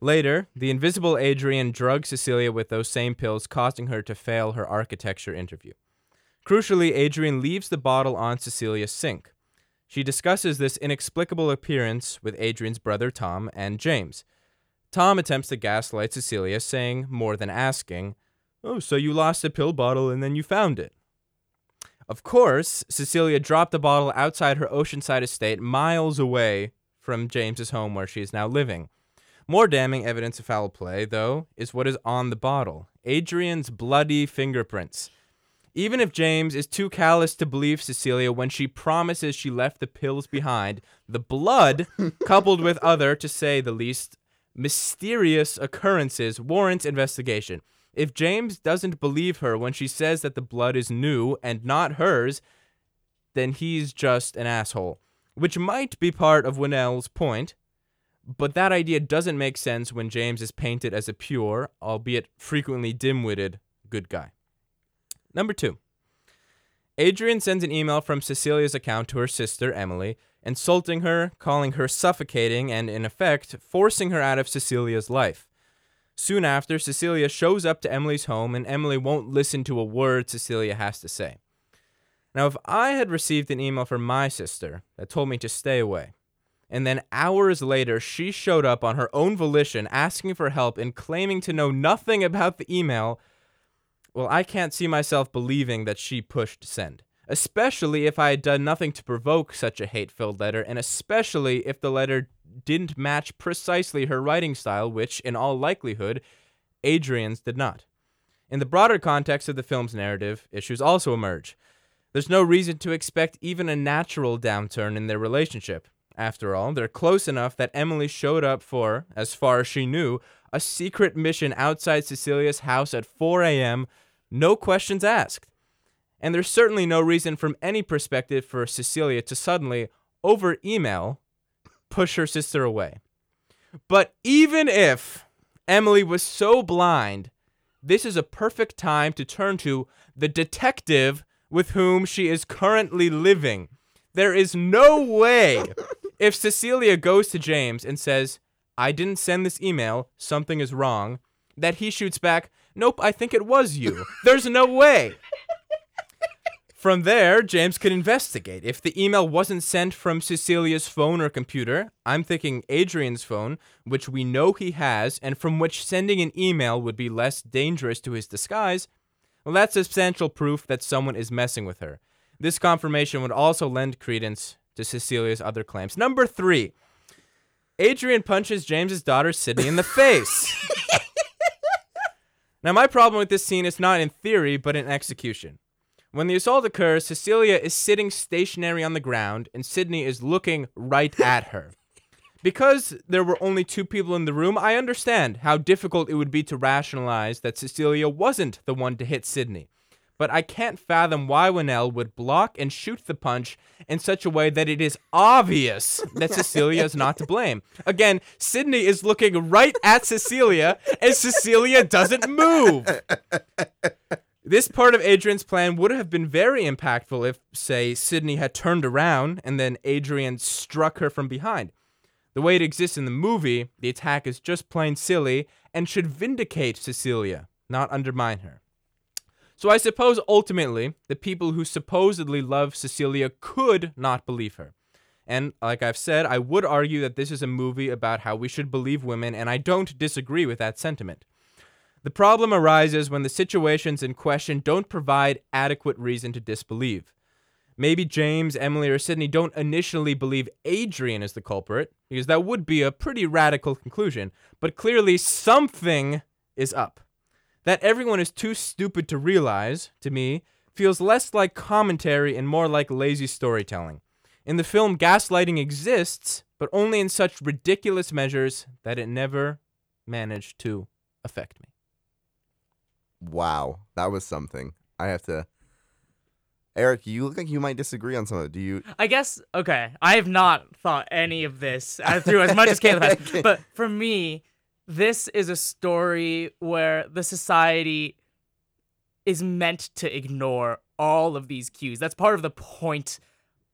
E: Later, the invisible Adrian drugs Cecilia with those same pills, causing her to fail her architecture interview. Crucially, Adrian leaves the bottle on Cecilia's sink. She discusses this inexplicable appearance with Adrian's brother Tom and James. Tom attempts to gaslight Cecilia, saying, more than asking, Oh, so you lost a pill bottle and then you found it. Of course, Cecilia dropped the bottle outside her oceanside estate, miles away from James's home where she is now living. More damning evidence of foul play, though, is what is on the bottle Adrian's bloody fingerprints. Even if James is too callous to believe Cecilia when she promises she left the pills behind, the blood, coupled with other, to say the least, mysterious occurrences, warrants investigation. If James doesn't believe her when she says that the blood is new and not hers, then he's just an asshole. Which might be part of Whannell's point, but that idea doesn't make sense when James is painted as a pure, albeit frequently dim witted, good guy. Number two. Adrian sends an email from Cecilia's account to her sister, Emily, insulting her, calling her suffocating, and in effect, forcing her out of Cecilia's life. Soon after, Cecilia shows up to Emily's home, and Emily won't listen to a word Cecilia has to say. Now, if I had received an email from my sister that told me to stay away, and then hours later she showed up on her own volition asking for help and claiming to know nothing about the email, well, I can't see myself believing that she pushed send. Especially if I had done nothing to provoke such a hate filled letter, and especially if the letter didn't match precisely her writing style, which, in all likelihood, Adrian's did not. In the broader context of the film's narrative, issues also emerge. There's no reason to expect even a natural downturn in their relationship. After all, they're close enough that Emily showed up for, as far as she knew, a secret mission outside Cecilia's house at 4 a.m., no questions asked. And there's certainly no reason from any perspective for Cecilia to suddenly, over email, push her sister away. But even if Emily was so blind, this is a perfect time to turn to the detective with whom she is currently living. There is no way if Cecilia goes to James and says, I didn't send this email, something is wrong, that he shoots back, Nope, I think it was you. There's no way. From there, James could investigate. If the email wasn't sent from Cecilia's phone or computer, I'm thinking Adrian's phone, which we know he has, and from which sending an email would be less dangerous to his disguise, well, that's substantial proof that someone is messing with her. This confirmation would also lend credence to Cecilia's other claims. Number three, Adrian punches James's daughter Sydney in the face. now, my problem with this scene is not in theory, but in execution. When the assault occurs, Cecilia is sitting stationary on the ground, and Sydney is looking right at her. Because there were only two people in the room, I understand how difficult it would be to rationalize that Cecilia wasn't the one to hit Sydney. But I can't fathom why Whannell would block and shoot the punch in such a way that it is obvious that Cecilia is not to blame. Again, Sydney is looking right at Cecilia, and Cecilia doesn't move. This part of Adrian's plan would have been very impactful if, say, Sydney had turned around and then Adrian struck her from behind. The way it exists in the movie, the attack is just plain silly and should vindicate Cecilia, not undermine her. So I suppose ultimately the people who supposedly love Cecilia could not believe her. And like I've said, I would argue that this is a movie about how we should believe women, and I don't disagree with that sentiment. The problem arises when the situations in question don't provide adequate reason to disbelieve. Maybe James, Emily, or Sydney don't initially believe Adrian is the culprit, because that would be a pretty radical conclusion, but clearly something is up. That everyone is too stupid to realize, to me, feels less like commentary and more like lazy storytelling. In the film, gaslighting exists, but only in such ridiculous measures that it never managed to affect me.
A: Wow, that was something. I have to. Eric, you look like you might disagree on some of it. Do you?
C: I guess okay. I have not thought any of this uh, through as much as Caleb has, but for me, this is a story where the society is meant to ignore all of these cues. That's part of the point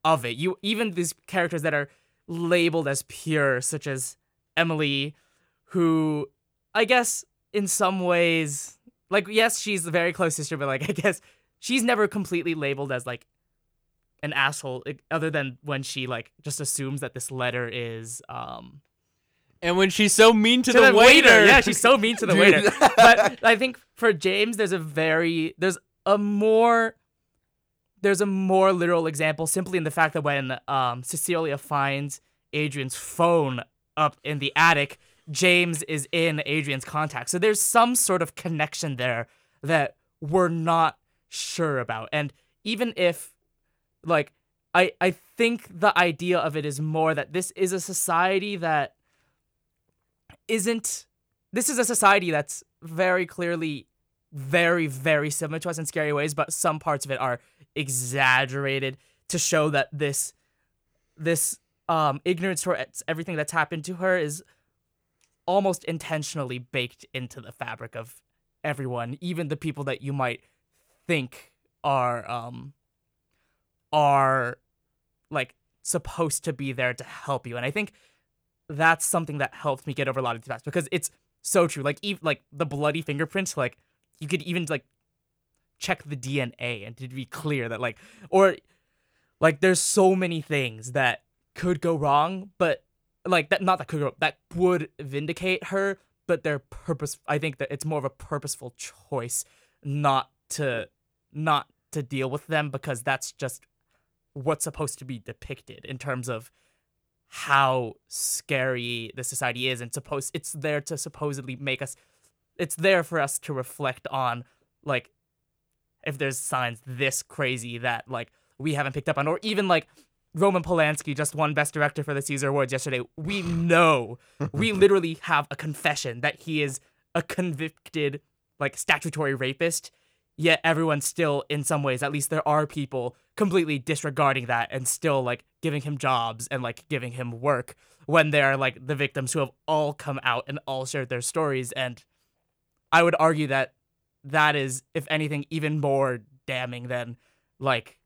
C: of it. You even these characters that are labeled as pure, such as Emily, who I guess in some ways, like yes, she's a very close sister, but like I guess she's never completely labeled as like an asshole, other than when she like just assumes that this letter is um
E: And when she's so mean to,
C: to
E: the, waiter.
C: Yeah, she's so mean to the waiter. But I think for James, there's a very there's a more there's a more literal example simply in the fact that when um, Cecilia finds Adrian's phone up in the attic, James is in Adrian's contact. So there's some sort of connection there that we're not sure about. And even if like I I think the idea of it is more that this is a society that isn't this is a society that's very clearly very very similar to us in scary ways but some parts of it are exaggerated to show that this this um ignorance towards everything that's happened to her is almost intentionally baked into the fabric of everyone even the people that you might think are um are like supposed to be there to help you. And i think that's something that helped me get over a lot of these because it's so true. Like even like the bloody fingerprints, like you could even like check the DNA and to be clear that like or like there's so many things that could go wrong, but like that not that could go that would vindicate her, but they're purpose. I think that it's more of a purposeful choice not to not to deal with them because that's just what's supposed to be depicted in terms of how scary the society is and suppose it's there to supposedly make us it's there for us to reflect on like if there's signs this crazy that like we haven't picked up on or even like Roman Polanski just won best director for the Caesar Awards yesterday. We know we literally have a confession that he is a convicted like statutory rapist yet everyone still in some ways at least there are people completely disregarding that and still like giving him jobs and like giving him work when they're like the victims who have all come out and all shared their stories and i would argue that that is if anything even more damning than like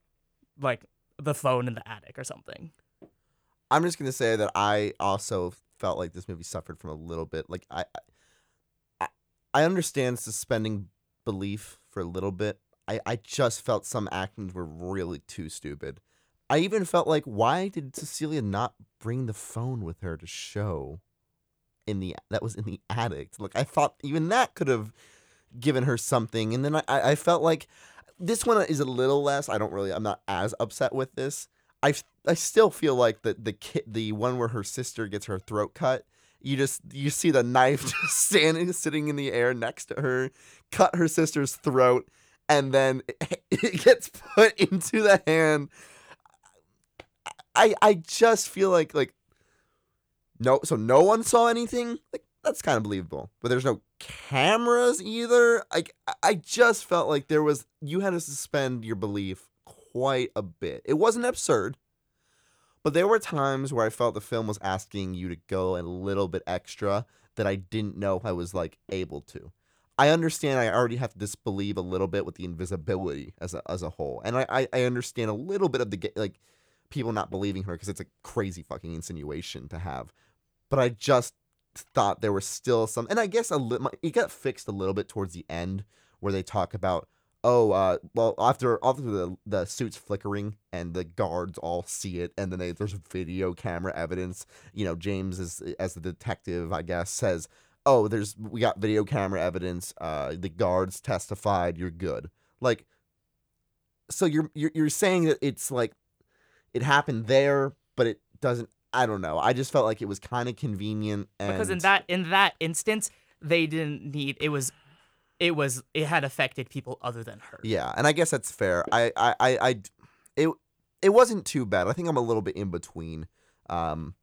C: like the phone in the attic or something
A: I'm just gonna say that I also felt like this movie suffered from a little bit. Like I, I, I understand suspending belief for a little bit. I, I just felt some actions were really too stupid. I even felt like why did Cecilia not bring the phone with her to show in the that was in the attic? Like I thought even that could have given her something. And then I, I felt like this one is a little less. I don't really I'm not as upset with this. I I still feel like the the kid the one where her sister gets her throat cut. You just you see the knife just standing sitting in the air next to her, cut her sister's throat, and then it gets put into the hand. I I just feel like like no so no one saw anything? Like that's kind of believable. But there's no cameras either? Like I- just felt like there was you had to suspend your belief quite a bit. It wasn't absurd but there were times where I felt the film was asking you to go a little bit extra that I didn't know I was like able to. I understand I already have to disbelieve a little bit with the invisibility as a as a whole, and I I, I understand a little bit of the like people not believing her because it's a crazy fucking insinuation to have. But I just thought there was still some, and I guess a li- it got fixed a little bit towards the end where they talk about oh, uh, well, after after the the suits flickering and the guards all see it, and then they, there's video camera evidence. You know, James is as the detective, I guess, says, "Oh, there's we got video camera evidence. Uh, the guards testified. You're good." Like, so you're you're you're saying that it's like it happened there, but it doesn't. I don't know. I just felt like it was kind of convenient, and
C: because in that in that instance they didn't need it was it was it had affected people other than her.
A: Yeah, and I guess that's fair. I, I, I, I it, it wasn't too bad. I think I'm a little bit in between. Um,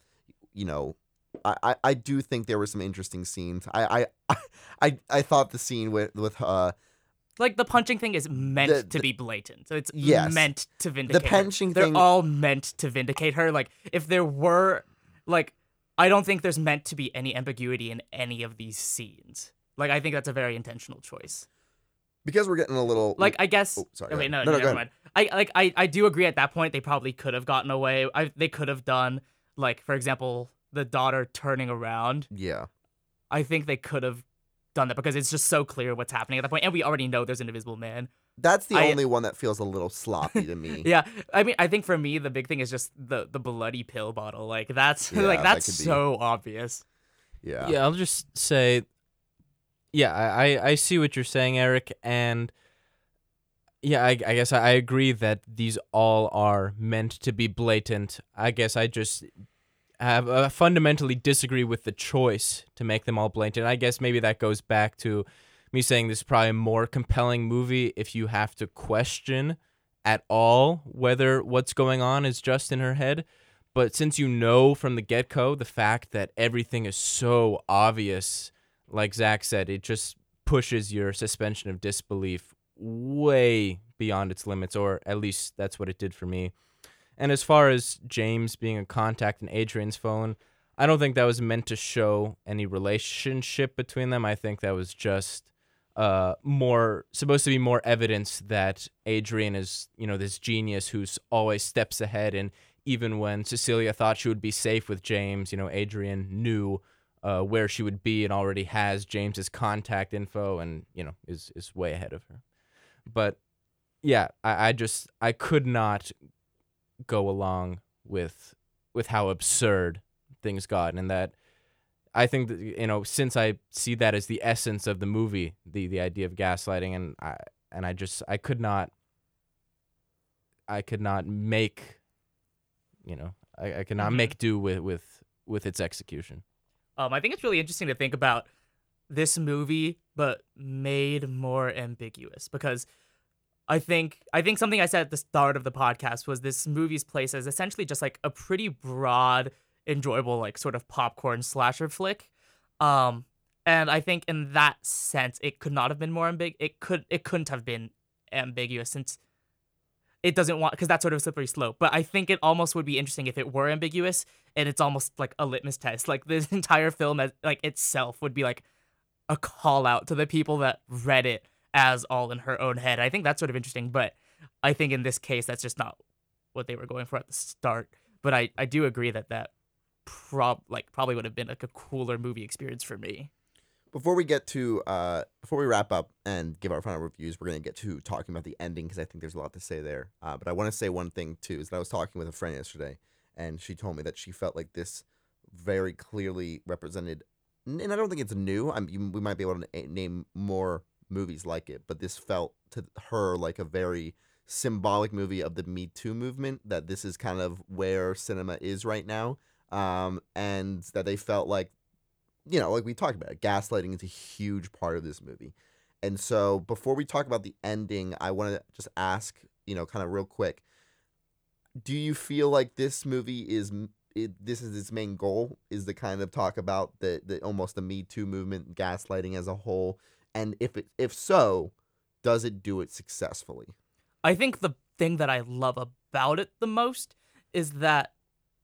A: you know, I, I, I do think there were some interesting scenes. I, I, I, I thought the scene with with uh
C: Like the punching thing is meant
A: The-
C: to be blatant. So it's
A: Yes.
C: meant to vindicate. The
A: punching
C: They're
A: thing-
C: all meant to vindicate her. Like if there were like I don't think there's meant to be any ambiguity in any of these scenes. Like I think that's a very intentional choice.
A: because we're getting a little
C: Like I guess.
A: Oh, sorry,
C: wait, no, no,
A: No, no,
C: never mind. I like I I do agree at that point they probably could have gotten away. I they could have done like for example the daughter turning around.
A: yeah.
C: I think they could have done that because it's just so clear what's happening at that point, and we already know there's an invisible man.
A: That's the
C: I-
A: only one that feels a little sloppy to me.
C: Yeah, I mean, I think for me the big thing is just the the bloody pill bottle. Like that's
A: Yeah,
C: like
A: that
C: that's
A: could be-
C: so obvious.
A: yeah.
E: Yeah, I'll just say, yeah, I, I, see what you're saying, Eric, and yeah, I, I guess I agree that these all are meant to be blatant. I guess I just have uh, fundamentally disagree with the choice to make them all blatant. I guess maybe that goes back to me saying this is probably a more compelling movie if you have to question at all whether what's going on is just in her head. But since you know from the get go the fact that everything is so obvious, like Zach said, it just pushes your suspension of disbelief way beyond its limits, or at least that's what it did for me. And as far as James being a contact in Adrian's phone, I don't think that was meant to show any relationship between them. I think that was just uh, more supposed to be more evidence that Adrian is, you know, this genius who's always steps ahead. And even when Cecilia thought she would be safe with James, you know, Adrian knew uh, where she would be and already has James's contact info and, you know, is, is way ahead of her. But yeah, I, I just, I could not go along with with how absurd things got and that I think that you know since I see that as the essence of the movie the the idea of gaslighting and I and I just I could not I could not make you know I, I could not
C: Mhm.
E: make do with with with its execution
C: Um, I think it's really interesting to think about this movie, but made more ambiguous because I think I think something I said at the start of the podcast was this movie's place as essentially just like a pretty broad, enjoyable, like sort of popcorn slasher flick. Um, and I think in that sense, it could not have been more ambig. It could it couldn't have been ambiguous since it doesn't want because that's sort of a slippery slope. But I think it almost would be interesting if it were ambiguous and it's almost like a litmus test. Like this entire film as like itself would be like a call out to the people that read it as all in her own head. I think that's sort of interesting, but I think in this case that's just not what they were going for at the start. But I I do agree that that prob like probably would have been like a cooler movie experience for me.
A: Before we get to uh, before we wrap up and give our final reviews, we're gonna get to talking about the ending because I think there's a lot to say there. Uh, but I want to say one thing too is that I was talking with a friend yesterday, and she told me that she felt like this very clearly represented, and I don't think it's new. I'm you, we might be able to name more movies like it, but this felt to her like a very symbolic movie of the Me Too movement. That this is kind of where cinema is right now, um, and that they felt like you know, like we talked about, it, gaslighting is a huge part of this movie. And so before we talk about the ending, I want to just ask, you know, kind of real quick, do you feel like this movie is it, this is its main goal is to kind of talk about the, the almost the Me Too movement, gaslighting as a whole, and if it if so, does it do it successfully?
C: I think the thing that I love about it the most is that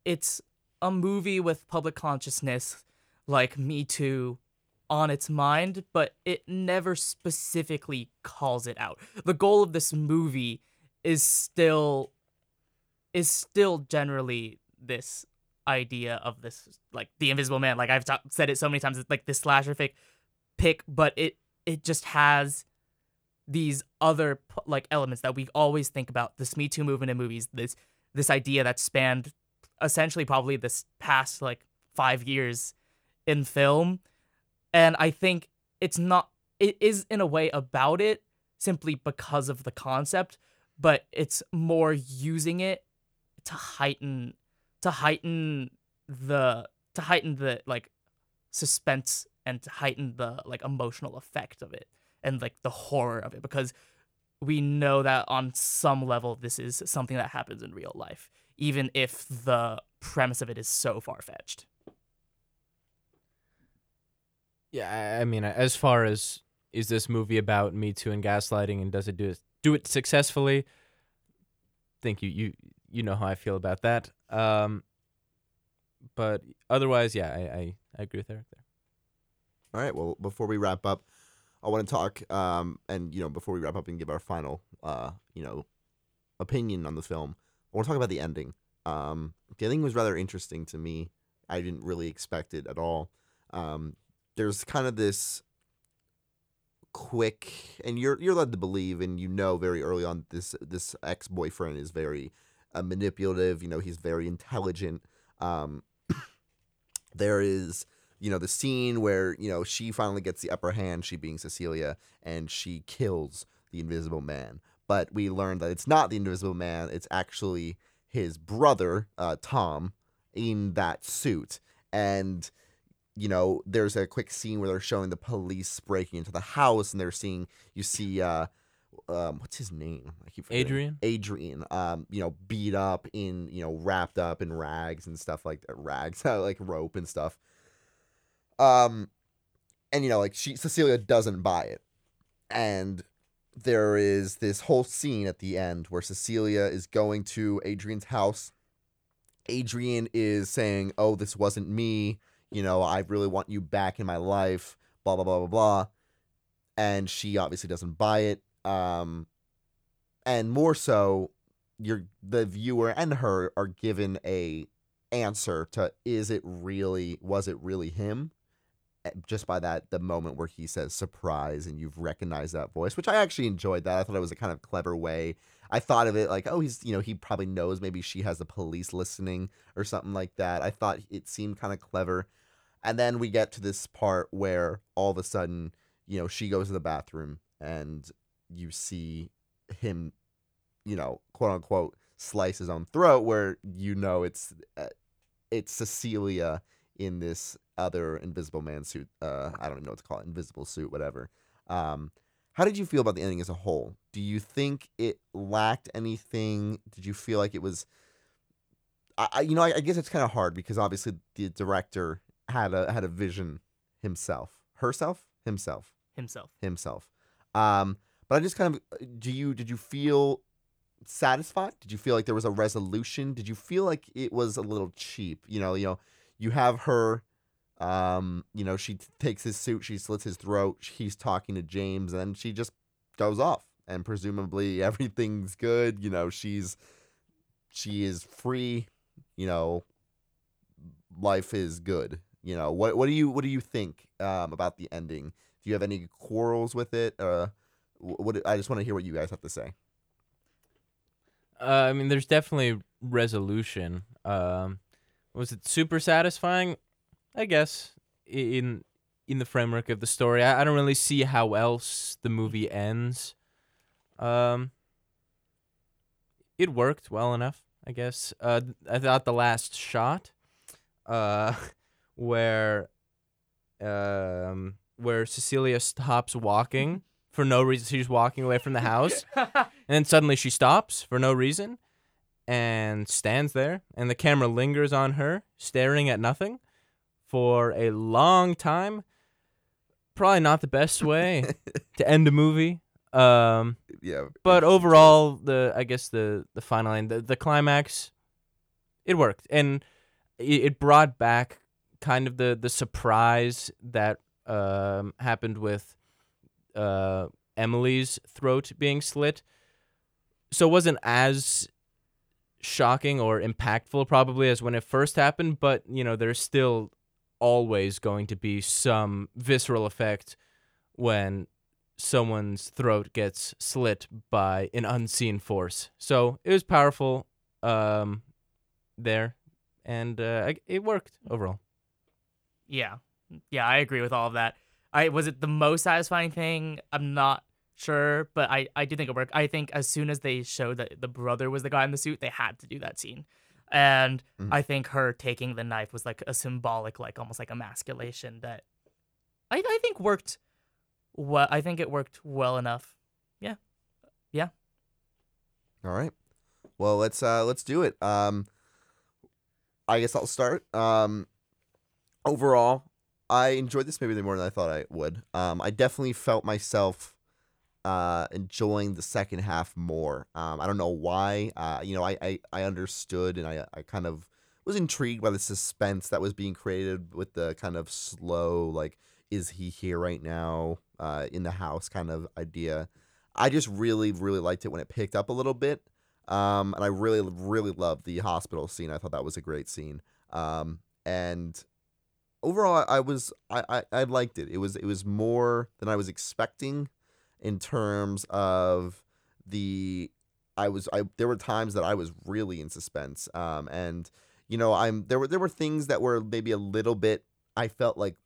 C: it's a movie with public consciousness like Me Too on its mind, but it never specifically calls it out. The goal of this movie is still is still generally this idea of this like the invisible man like i've ta- said it so many times it's like this slasher fic pick but it it just has these other like elements that we always think about this Me Too movement in movies. This this idea that spanned essentially probably this past like five years in film, and I think it's not. It is in a way about it simply because of the concept, but it's more using it to heighten to heighten the to heighten the like suspense and to heighten the like emotional effect of it and like the horror of it because we know that on some level this is something that happens in real life even if the premise of it is so far-fetched
E: Yeah, I mean, as far as is this movie about Me Too and gaslighting, and does it do it do it successfully? think you you you know how I feel about that. Um, but otherwise, yeah, I I, I agree with Eric there.
A: All right. Well, before we wrap up, I want to talk, um, and you know, before we wrap up and give our final, uh, you know, opinion on the film, I want to talk about the ending. Um, the ending was rather interesting to me. I didn't really expect it at all. Um, there's kind of this quick, and you're you're led to believe, and you know very early on this this ex boyfriend is very uh, manipulative. You know, he's very intelligent. Um, there is you know the scene where you know she finally gets the upper hand she being cecilia and she kills the invisible man but we learn that it's not the invisible man it's actually his brother uh, tom in that suit and you know there's a quick scene where they're showing the police breaking into the house and they're seeing you see uh um, what's his name? I keep forgetting.
E: Adrian?
A: Adrian. Um, you know, beat up in, you know, wrapped up in rags and stuff like that. Rags, like rope and stuff. Um, and you know, like she Cecilia doesn't buy it, and there is this whole scene at the end where Cecilia is going to Adrian's house. Adrian is saying, "Oh, this wasn't me. You know, I really want you back in my life." Blah blah blah blah blah, and she obviously doesn't buy it. Um, and more so, you're the viewer and her are given a answer to is it really was it really him Eh, just by that the moment where he says surprise and you've recognized that voice which i actually enjoyed that i thought it was a kind of clever way i thought of it like oh he's you know he probably knows maybe she has the police listening or something like that i thought it seemed kind of clever and then we get to this part where all of a sudden you know she goes to the bathroom and you see him you know quote unquote slice his own throat where you know it's uh, it's cecilia in this other invisible man suit. Uh, I don't even know what to call it, invisible suit, whatever. Um, how did you feel about the ending as a whole? Do you think it lacked anything? Did you feel like it was? I, you know, I, I guess it's kind of hard because obviously the director had a had a vision himself, herself, himself,
C: himself
A: himself. Um, but I just kind of do you did you feel satisfied? Did you feel like there was a resolution? Did you feel like it was a little cheap? You know, you know, you have her um, you know, she t- takes his suit, she slits his throat, he's talking to James, and then she just goes off. And presumably everything's good. You know, she's she is free. You know, life is good. You know, what what do you what do you think um, about the ending? Do you have any quarrels with it? Uh, what I just want to hear what you guys have to say.
E: Uh, I mean, there's definitely resolution. Um, was it super satisfying? I guess in in the framework of the story, I, I don't really see how else the movie ends. Um, it worked well enough, I guess. Uh, I thought the last shot, uh, where, um, where Cecilia stops walking for no reason. She's walking away from the house, and then suddenly she stops for no reason, and stands there, and the camera lingers on her, staring at nothing for a long time. Probably not the best way to end a movie. Um,
A: Yeah,
E: but overall, the I guess the the final line, the, the climax, it worked, and it, it brought back kind of the the surprise that um, happened with uh, Emily's throat being slit. So it wasn't as shocking or impactful probably as when it first happened, but you know there's still always going to be some visceral effect when someone's throat gets slit by an unseen force. So it was powerful um, there, and uh, it worked overall.
C: Yeah. Yeah, I agree with all of that. I was it the most satisfying thing? I'm not sure, but I I do think it worked. I think as soon as they showed that the brother was the guy in the suit, they had to do that scene. And
A: Mhm.
C: I think her taking the knife was like a symbolic like almost like emasculation that I I think worked well I think it worked well enough. Yeah. Yeah.
A: All right. Well, let's uh let's do it. Um I guess I'll start. Um overall, I enjoyed this movie more than I thought I would. Um I definitely felt myself uh enjoying the second half more. Um I don't know why. Uh you know, I I, I understood and I I kind of was intrigued by the suspense that was being created with the kind of slow like is he here right now uh in the house kind of idea. I just really, really liked it when it picked up a little bit. Um, and I really, really loved the hospital scene. I thought that was a great scene. Um, and overall, I, was, I, I, I liked it. It was, it was more than I was expecting in terms of the, I was, I, there were times that I was really in suspense. Um, and you know, I'm, there were, there were things that were maybe a little bit, I felt like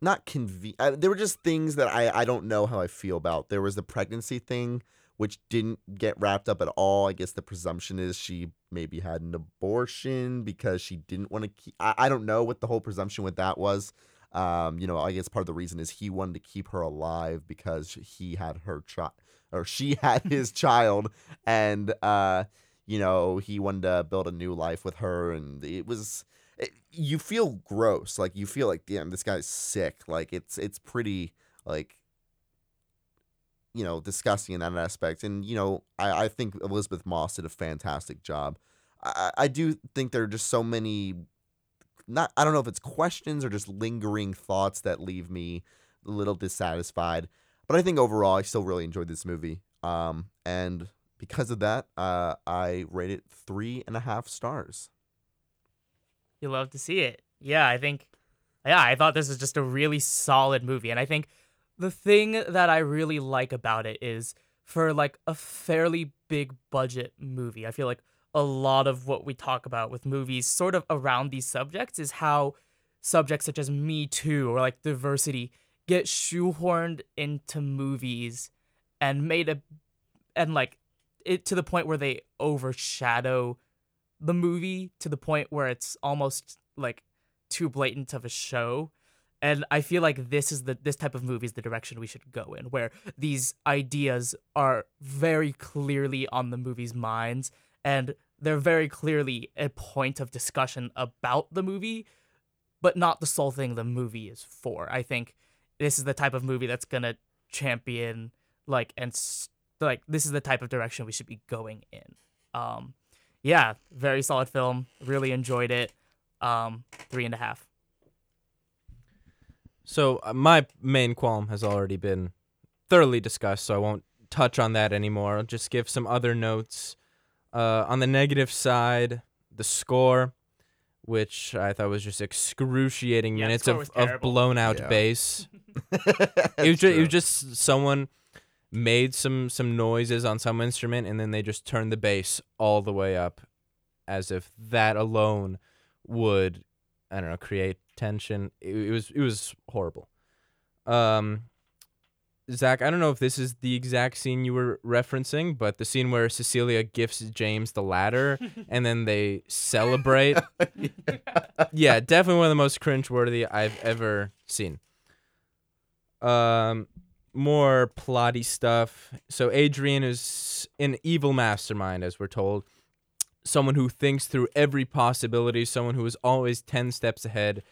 A: not conven- there were just things that I, I don't know how I feel about. There was the pregnancy thing, which didn't get wrapped up at all. I guess the presumption is she maybe had an abortion because she didn't want to keep. I, I don't know what the whole presumption with that was. Um, you know, I guess part of the reason is he wanted to keep her alive because he had her child or she had his child, and uh, you know, he wanted to build a new life with her, and it was it, you feel gross. Like you feel like, damn, this guy's sick. Like it's it's pretty like you know disgusting in that aspect. And you know, I I think Elisabeth Moss did a fantastic job. I I do think there are just so many. Not I don't know if it's questions or just lingering thoughts that leave me a little dissatisfied. But I think overall, I still really enjoyed this movie. Um, and because of that, uh, I rate it three and a half stars.
C: You love to see it. Yeah, I think yeah, I thought this was just a really solid movie and I think the thing that I really like about it is for like a fairly big budget movie. I feel like a lot of what we talk about with movies sort of around these subjects is how subjects such as Me Too or like diversity get shoehorned into movies and made a and like it to the point where they overshadow the movie to the point where it's almost like too blatant of a show and i feel like this is the this type of movie is the direction we should go in where these ideas are very clearly on the movie's minds and they're very clearly a point of discussion about the movie but not the sole thing the movie is for i think this is the type of movie that's gonna champion like and s- like this is the type of direction we should be going in um yeah, very solid film. Really enjoyed it. Um, three and a half.
E: So uh, my main qualm has already been thoroughly discussed, so I won't touch on that anymore. I'll just give some other notes. Uh, on the negative side, the score, which I thought was just excruciating
C: Yeah,
E: minutes of, of blown out
A: Yeah.
E: bass.
A: it
E: it was just, it was just someone made some some noises on some instrument and then they just turned the bass all the way up as if that alone would I don't know create tension. It, it was it was horrible. Um Zach, I don't know if this is the exact scene you were referencing, but the scene where Cecilia gifts James the ladder and then they celebrate. yeah, definitely one of the most cringeworthy I've ever seen. Um, more plotty stuff. So Adrian is an evil mastermind, as we're told. Someone who thinks through every possibility. Someone who is always ten steps ahead.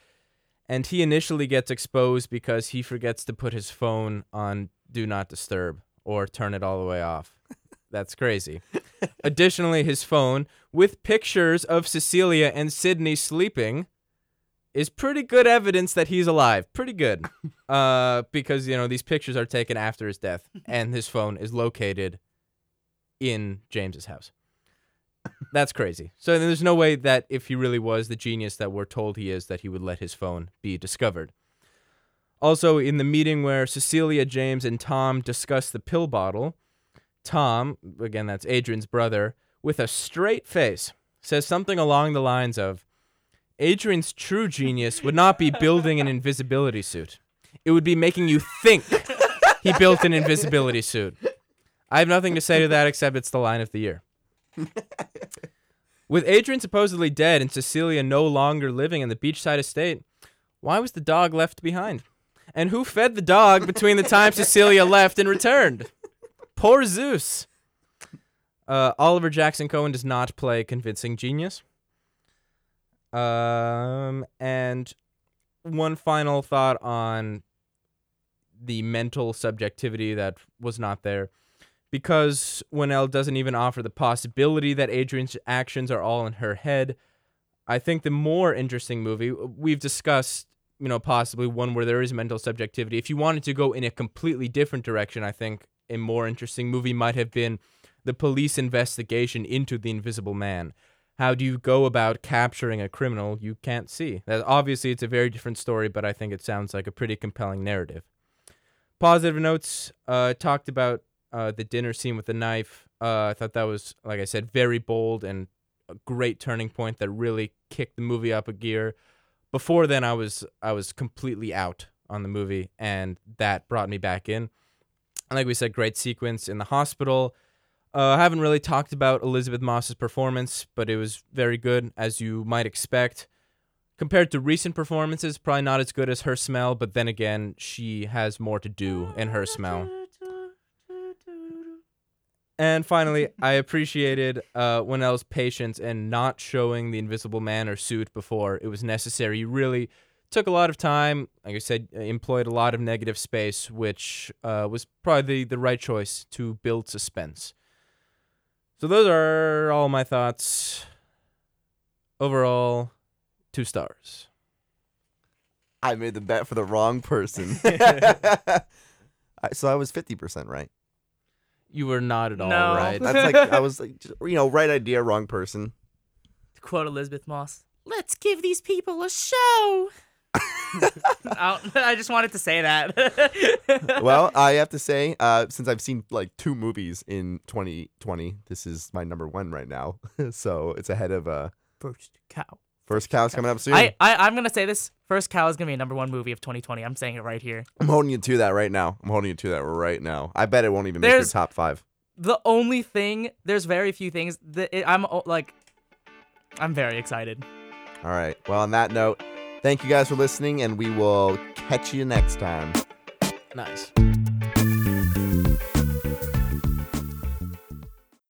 E: And he initially gets exposed because he forgets to put his phone on do not disturb or turn it all the way off. That's crazy. Additionally, his phone with pictures of Cecilia and Sydney sleeping is pretty good evidence that he's alive. Pretty good. Uh, because you know these pictures are taken after his death, and his phone is located in James's house. That's crazy. So there's no way that if he really was the genius that we're told he is, that he would let his phone be discovered. Also, in the meeting where Cecilia, James, and Tom discuss the pill bottle, Tom, again, that's Adrian's brother, with a straight face, says something along the lines of Adrian's true genius would not be building an invisibility suit, it would be making you think he built an invisibility suit. I have nothing to say to that except it's the line of the year. With Adrian supposedly dead and Cecilia no longer living in the beachside estate, why was the dog left behind? And who fed the dog between the time Cecilia left and returned? Poor Zeus. Uh, Oliver Jackson Cohen does not play convincing genius. Um, and one final thought on the mental subjectivity that was not there. Because Whannell doesn't even offer the possibility that Adrian's actions are all in her head, I think the more interesting movie we've discussed, you know, possibly one where there is mental subjectivity. If you wanted to go in a completely different direction, I think a more interesting movie might have been the police investigation into the Invisible Man. How do you go about capturing a criminal you can't see? Obviously it's a very different story, but I think it sounds like a pretty compelling narrative. Positive notes uh, talked about uh, the dinner scene with the knife. Uh, I thought that was, like I said, very bold and a great turning point that really kicked the movie up a gear. Before then, I was I was completely out on the movie, and that brought me back in. And like we said, great sequence in the hospital. Uh, I haven't really talked about Elisabeth Moss's performance, but it was very good, as you might expect. Compared to recent performances, probably not as good as Her Smell, but then again, she has more to do in Her Smell. And finally, I appreciated uh, Whannell's patience in not showing the Invisible Man or suit before it was necessary. He really took a lot of time. Like I said, employed a lot of negative space, which uh, was probably the, the right choice to build suspense. So those are all my thoughts. Overall, two stars.
A: I made the bet for the wrong person. So I was 50% right.
E: You were not at all
C: No.
E: right.
A: That's like, I was like, just, you know, right idea, wrong person.
C: To quote Elisabeth Moss, let's give these people a show. I I just wanted to say that.
A: well, I have to say, uh, since I've seen like two movies in 2020, this is my number one right now. so it's ahead of uh,
C: First Cow.
A: First Cow's coming up soon.
C: I, I I'm gonna say this. First Cow is gonna be a number one movie of 2020. I'm saying it right here.
A: I'm holding you to that right now. I'm holding you to that right now. I bet it won't even make
C: There's-
A: your top five.
C: The only thing, there's very few things that it, I'm o- like, I'm very excited.
A: All right. Well, on that note, thank you guys for listening, and we will catch you next time.
E: nice.